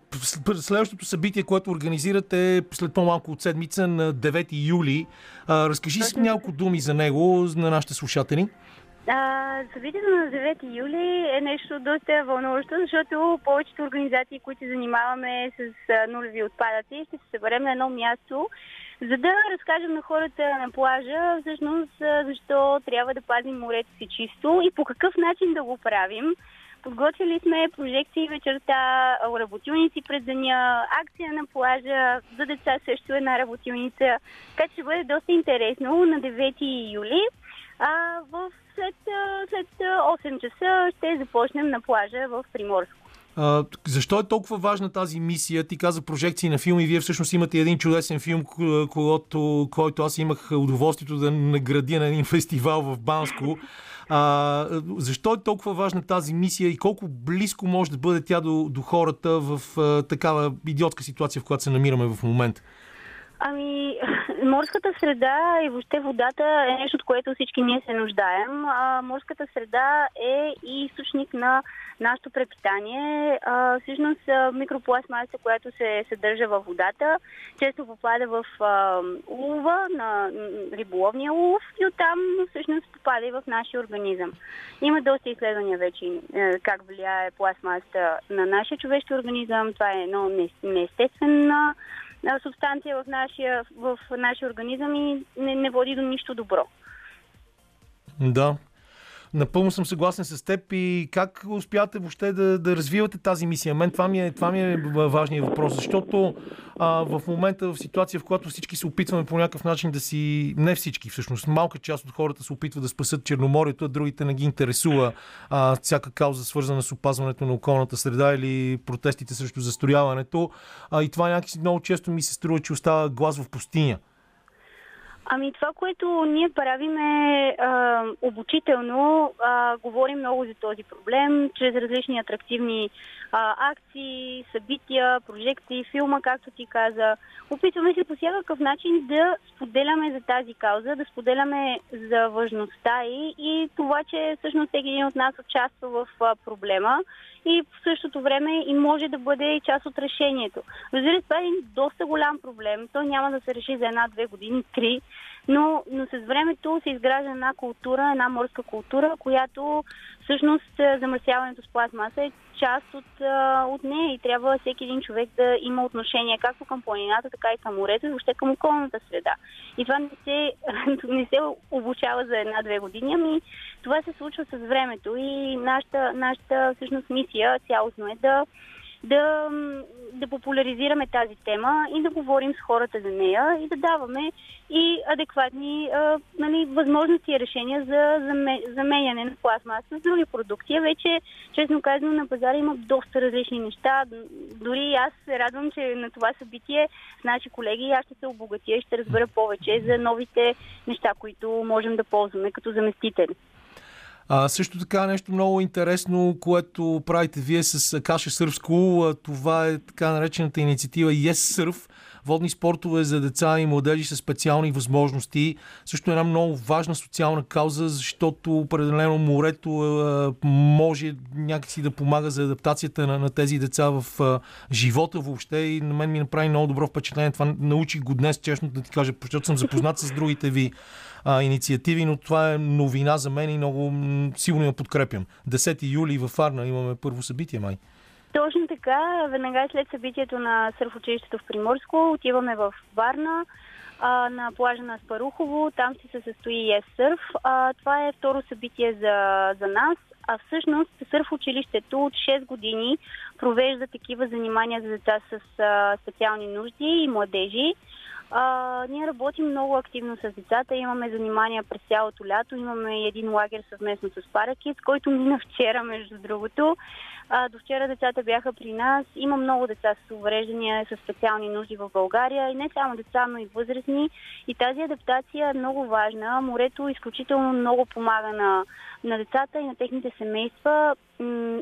следващото събитие, което организирате е след по-малко от седмица на 9 юли. А, разкажи си няколко думи за него на нашите слушатели. А, събитието на 9 юли е нещо доста вълнуващо, защото повечето организации, които се занимаваме с нулеви отпадъци, ще се съберем на едно място, за да разкажем на хората на плажа всъщност защо трябва да пазим морето си чисто и по какъв начин да го правим. Подготвили сме прожекции вечерта, работилници през деня, акция на плажа, за деца също една работилница. Така че ще бъде доста интересно на 9 юли. А, в, след, след а, 8 часа ще започнем на плажа в Приморско. А, защо е толкова важна тази мисия? Ти каза прожекции на филми. Вие всъщност имате един чудесен филм, ко- който, който аз имах удоволствието да наградя на един фестивал в Банско. А, защо е толкова важна тази мисия и колко близко може да бъде тя до, до хората в а, такава идиотска ситуация, в която се намираме в момента? Ами, морската среда и въобще водата е нещо, от което всички ние се нуждаем. А, морската среда е и източник на нашето препитание. А, всъщност, микропластмаса, която се съдържа във водата, често попада в а, улова, на риболовния улов и оттам всъщност попада и в нашия организъм. Има доста изследвания вече е, как влияе пластмасата на нашия човешки организъм. Това е едно не- неестествена а, субстанция в нашия, в нашия организъм и не, не води до нищо добро. Да. Напълно съм съгласен с теб и как успявате въобще да, да развивате тази мисия? Мен това ми е, това ми е важният въпрос, защото а, в момента в ситуация, в която всички се опитваме по някакъв начин да си... Не всички, всъщност, малка част от хората се опитват да спасат Черноморието, а другите не ги интересува а, всяка кауза, свързана с опазването на околната среда или протестите срещу застрояването. А, и това някакси много често ми се струва, че остава глас в пустиня. Ами това, което ние правим е а, обучително, а, говорим много за този проблем, чрез различни атрактивни а, акции, събития, прожекции, филма, както ти каза. Опитваме се по всякакъв начин да споделяме за тази кауза, да споделяме за важността и, и това, че всъщност всеки един от нас участва в а, проблема и в същото време и може да бъде и част от решението. Разбира се, това е един доста голям проблем. Той няма да се реши за една-две години, три, но, но с времето се изгражда една култура, една морска култура, която всъщност е, замърсяването с пластмаса е част от, а, от нея и трябва всеки един човек да има отношение както към планината, така и към морето и въобще към околната среда. И това не се, не се обучава за една-две години, ами това се случва с времето и нашата, нашата всъщност мисия цялостно е да да, да популяризираме тази тема и да говорим с хората за нея и да даваме и адекватни а, нали, възможности и решения за заменяне на пластмаса с други продукти. Вече, честно казано, на пазара има доста различни неща. Дори аз се радвам, че на това събитие с наши колеги аз ще се обогатя и ще разбера повече за новите неща, които можем да ползваме като заместители. А, също така нещо много интересно, което правите вие с Каша Сървско, това е така наречената инициатива Yes Surf, водни спортове за деца и младежи с специални възможности. Също е една много важна социална кауза, защото определено морето е, може някакси да помага за адаптацията на, на тези деца в е, живота въобще и на мен ми направи много добро впечатление. Това научих го днес, честно да ти кажа, защото съм запознат с другите ви а, инициативи, но това е новина за мен и много силно я подкрепям. 10 юли във Арна имаме първо събитие, май. Точно така. Веднага след събитието на сърфучилището в Приморско отиваме в Варна а, на плажа на Спарухово. Там се състои Surf. А, това е второ събитие за, за нас. А всъщност сърф училището от 6 години провежда такива занимания за деца с а, специални нужди и младежи. А, ние работим много активно с децата, имаме занимания през цялото лято, имаме един лагер съвместно с Паракит, който мина вчера, между другото. А, до вчера децата бяха при нас. Има много деца с увреждания, с специални нужди в България и не само деца, но и възрастни. И тази адаптация е много важна. Морето изключително много помага на, на децата и на техните семейства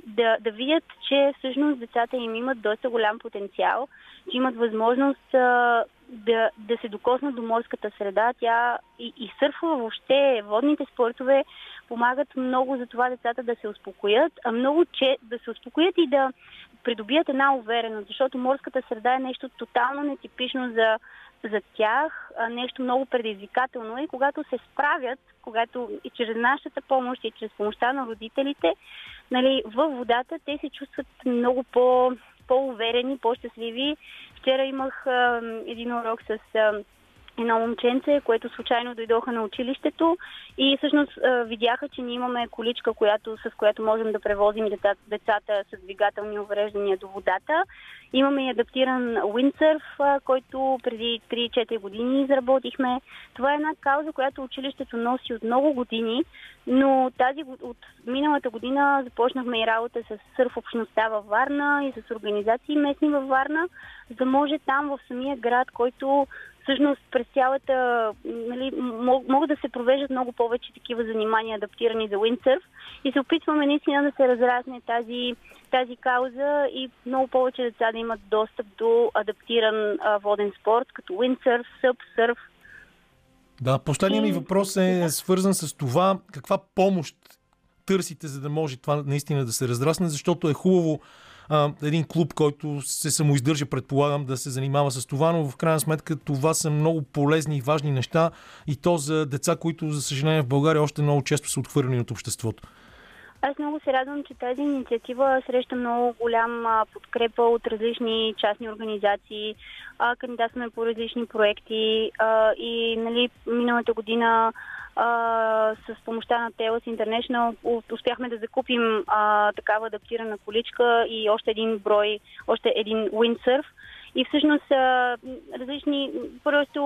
да, да видят, че всъщност децата им имат доста голям потенциал, че имат възможност да, да се докоснат до морската среда. Тя и, и сърфа въобще, водните спортове помагат много за това децата да се успокоят, а много че да се успокоят и да придобият една увереност, защото морската среда е нещо тотално нетипично за, за тях, нещо много предизвикателно и когато се справят, когато и чрез нашата помощ и чрез помощта на родителите, нали, във водата те се чувстват много по, по-уверени, по-щастливи. Вчера имах а, един урок с а, едно момченце, което случайно дойдоха на училището и всъщност видяха, че ние имаме количка, която, с която можем да превозим децата, с двигателни увреждания до водата. Имаме и адаптиран windsurf, който преди 3-4 години изработихме. Това е една кауза, която училището носи от много години, но тази от миналата година започнахме и работа с сърф общността във Варна и с организации местни във Варна, за да може там в самия град, който всъщност през цялата, нали, могат да се провеждат много повече такива занимания, адаптирани за windsurf и се опитваме наистина да се разрасне тази, тази кауза и много повече деца да имат достъп до адаптиран а, воден спорт, като windsurf, съп, сърф. Да, последният ми въпрос е свързан с това каква помощ търсите, за да може това наистина да се разрасне, защото е хубаво един клуб, който се самоиздържа, предполагам, да се занимава с това, но в крайна сметка това са много полезни и важни неща и то за деца, които, за съжаление, в България още много често са отхвърлени от обществото. Аз много се радвам, че тази инициатива среща много голям подкрепа от различни частни организации. Кандидатстваме по различни проекти и нали, миналата година а, с помощта на Telos International успяхме да закупим а, такава адаптирана количка и още един брой, още един windsurf. И всъщност а, различни, просто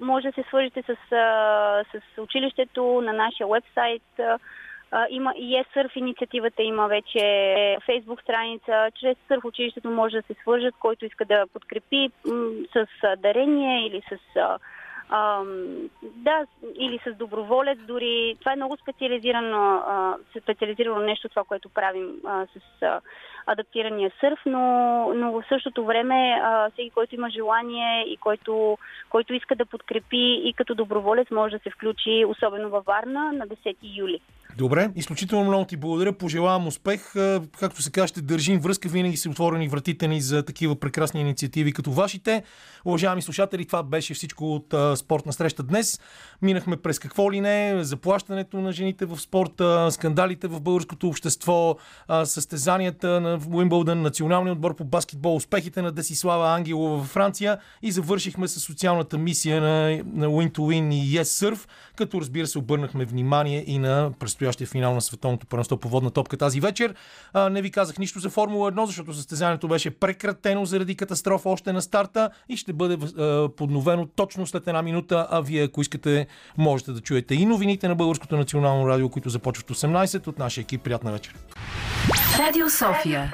може да се свържете с, а, с училището на нашия вебсайт. Има и ESSURF инициативата има вече фейсбук страница. Чрез сърф училището може да се свържат, който иска да подкрепи м- с дарение или с а, Ам, да, или с доброволец дори. Това е много специализирано, а, специализирано нещо, това, което правим а, с а, адаптирания сърф, но, но в същото време а, всеки, който има желание и който, който иска да подкрепи и като доброволец може да се включи, особено във Варна, на 10 юли. Добре, изключително много ти благодаря. Пожелавам успех. Както се казва, ще държим връзка. Винаги са отворени вратите ни за такива прекрасни инициативи като вашите. Уважаеми слушатели, това беше всичко от спортна среща днес. Минахме през какво ли не, заплащането на жените в спорта, скандалите в българското общество, състезанията на Уимбълдън, националния отбор по баскетбол, успехите на Десислава Ангелова във Франция и завършихме с социалната мисия на, на Win to Win и Yes като разбира се обърнахме внимание и на предстоящия финал на световното първенство по водна топка тази вечер. А, не ви казах нищо за Формула 1, защото състезанието беше прекратено заради катастрофа още на старта и ще бъде а, подновено точно след една минута, а вие, ако искате, можете да чуете и новините на Българското национално радио, които започват в 18 от нашия екип. Приятна вечер! Радио София.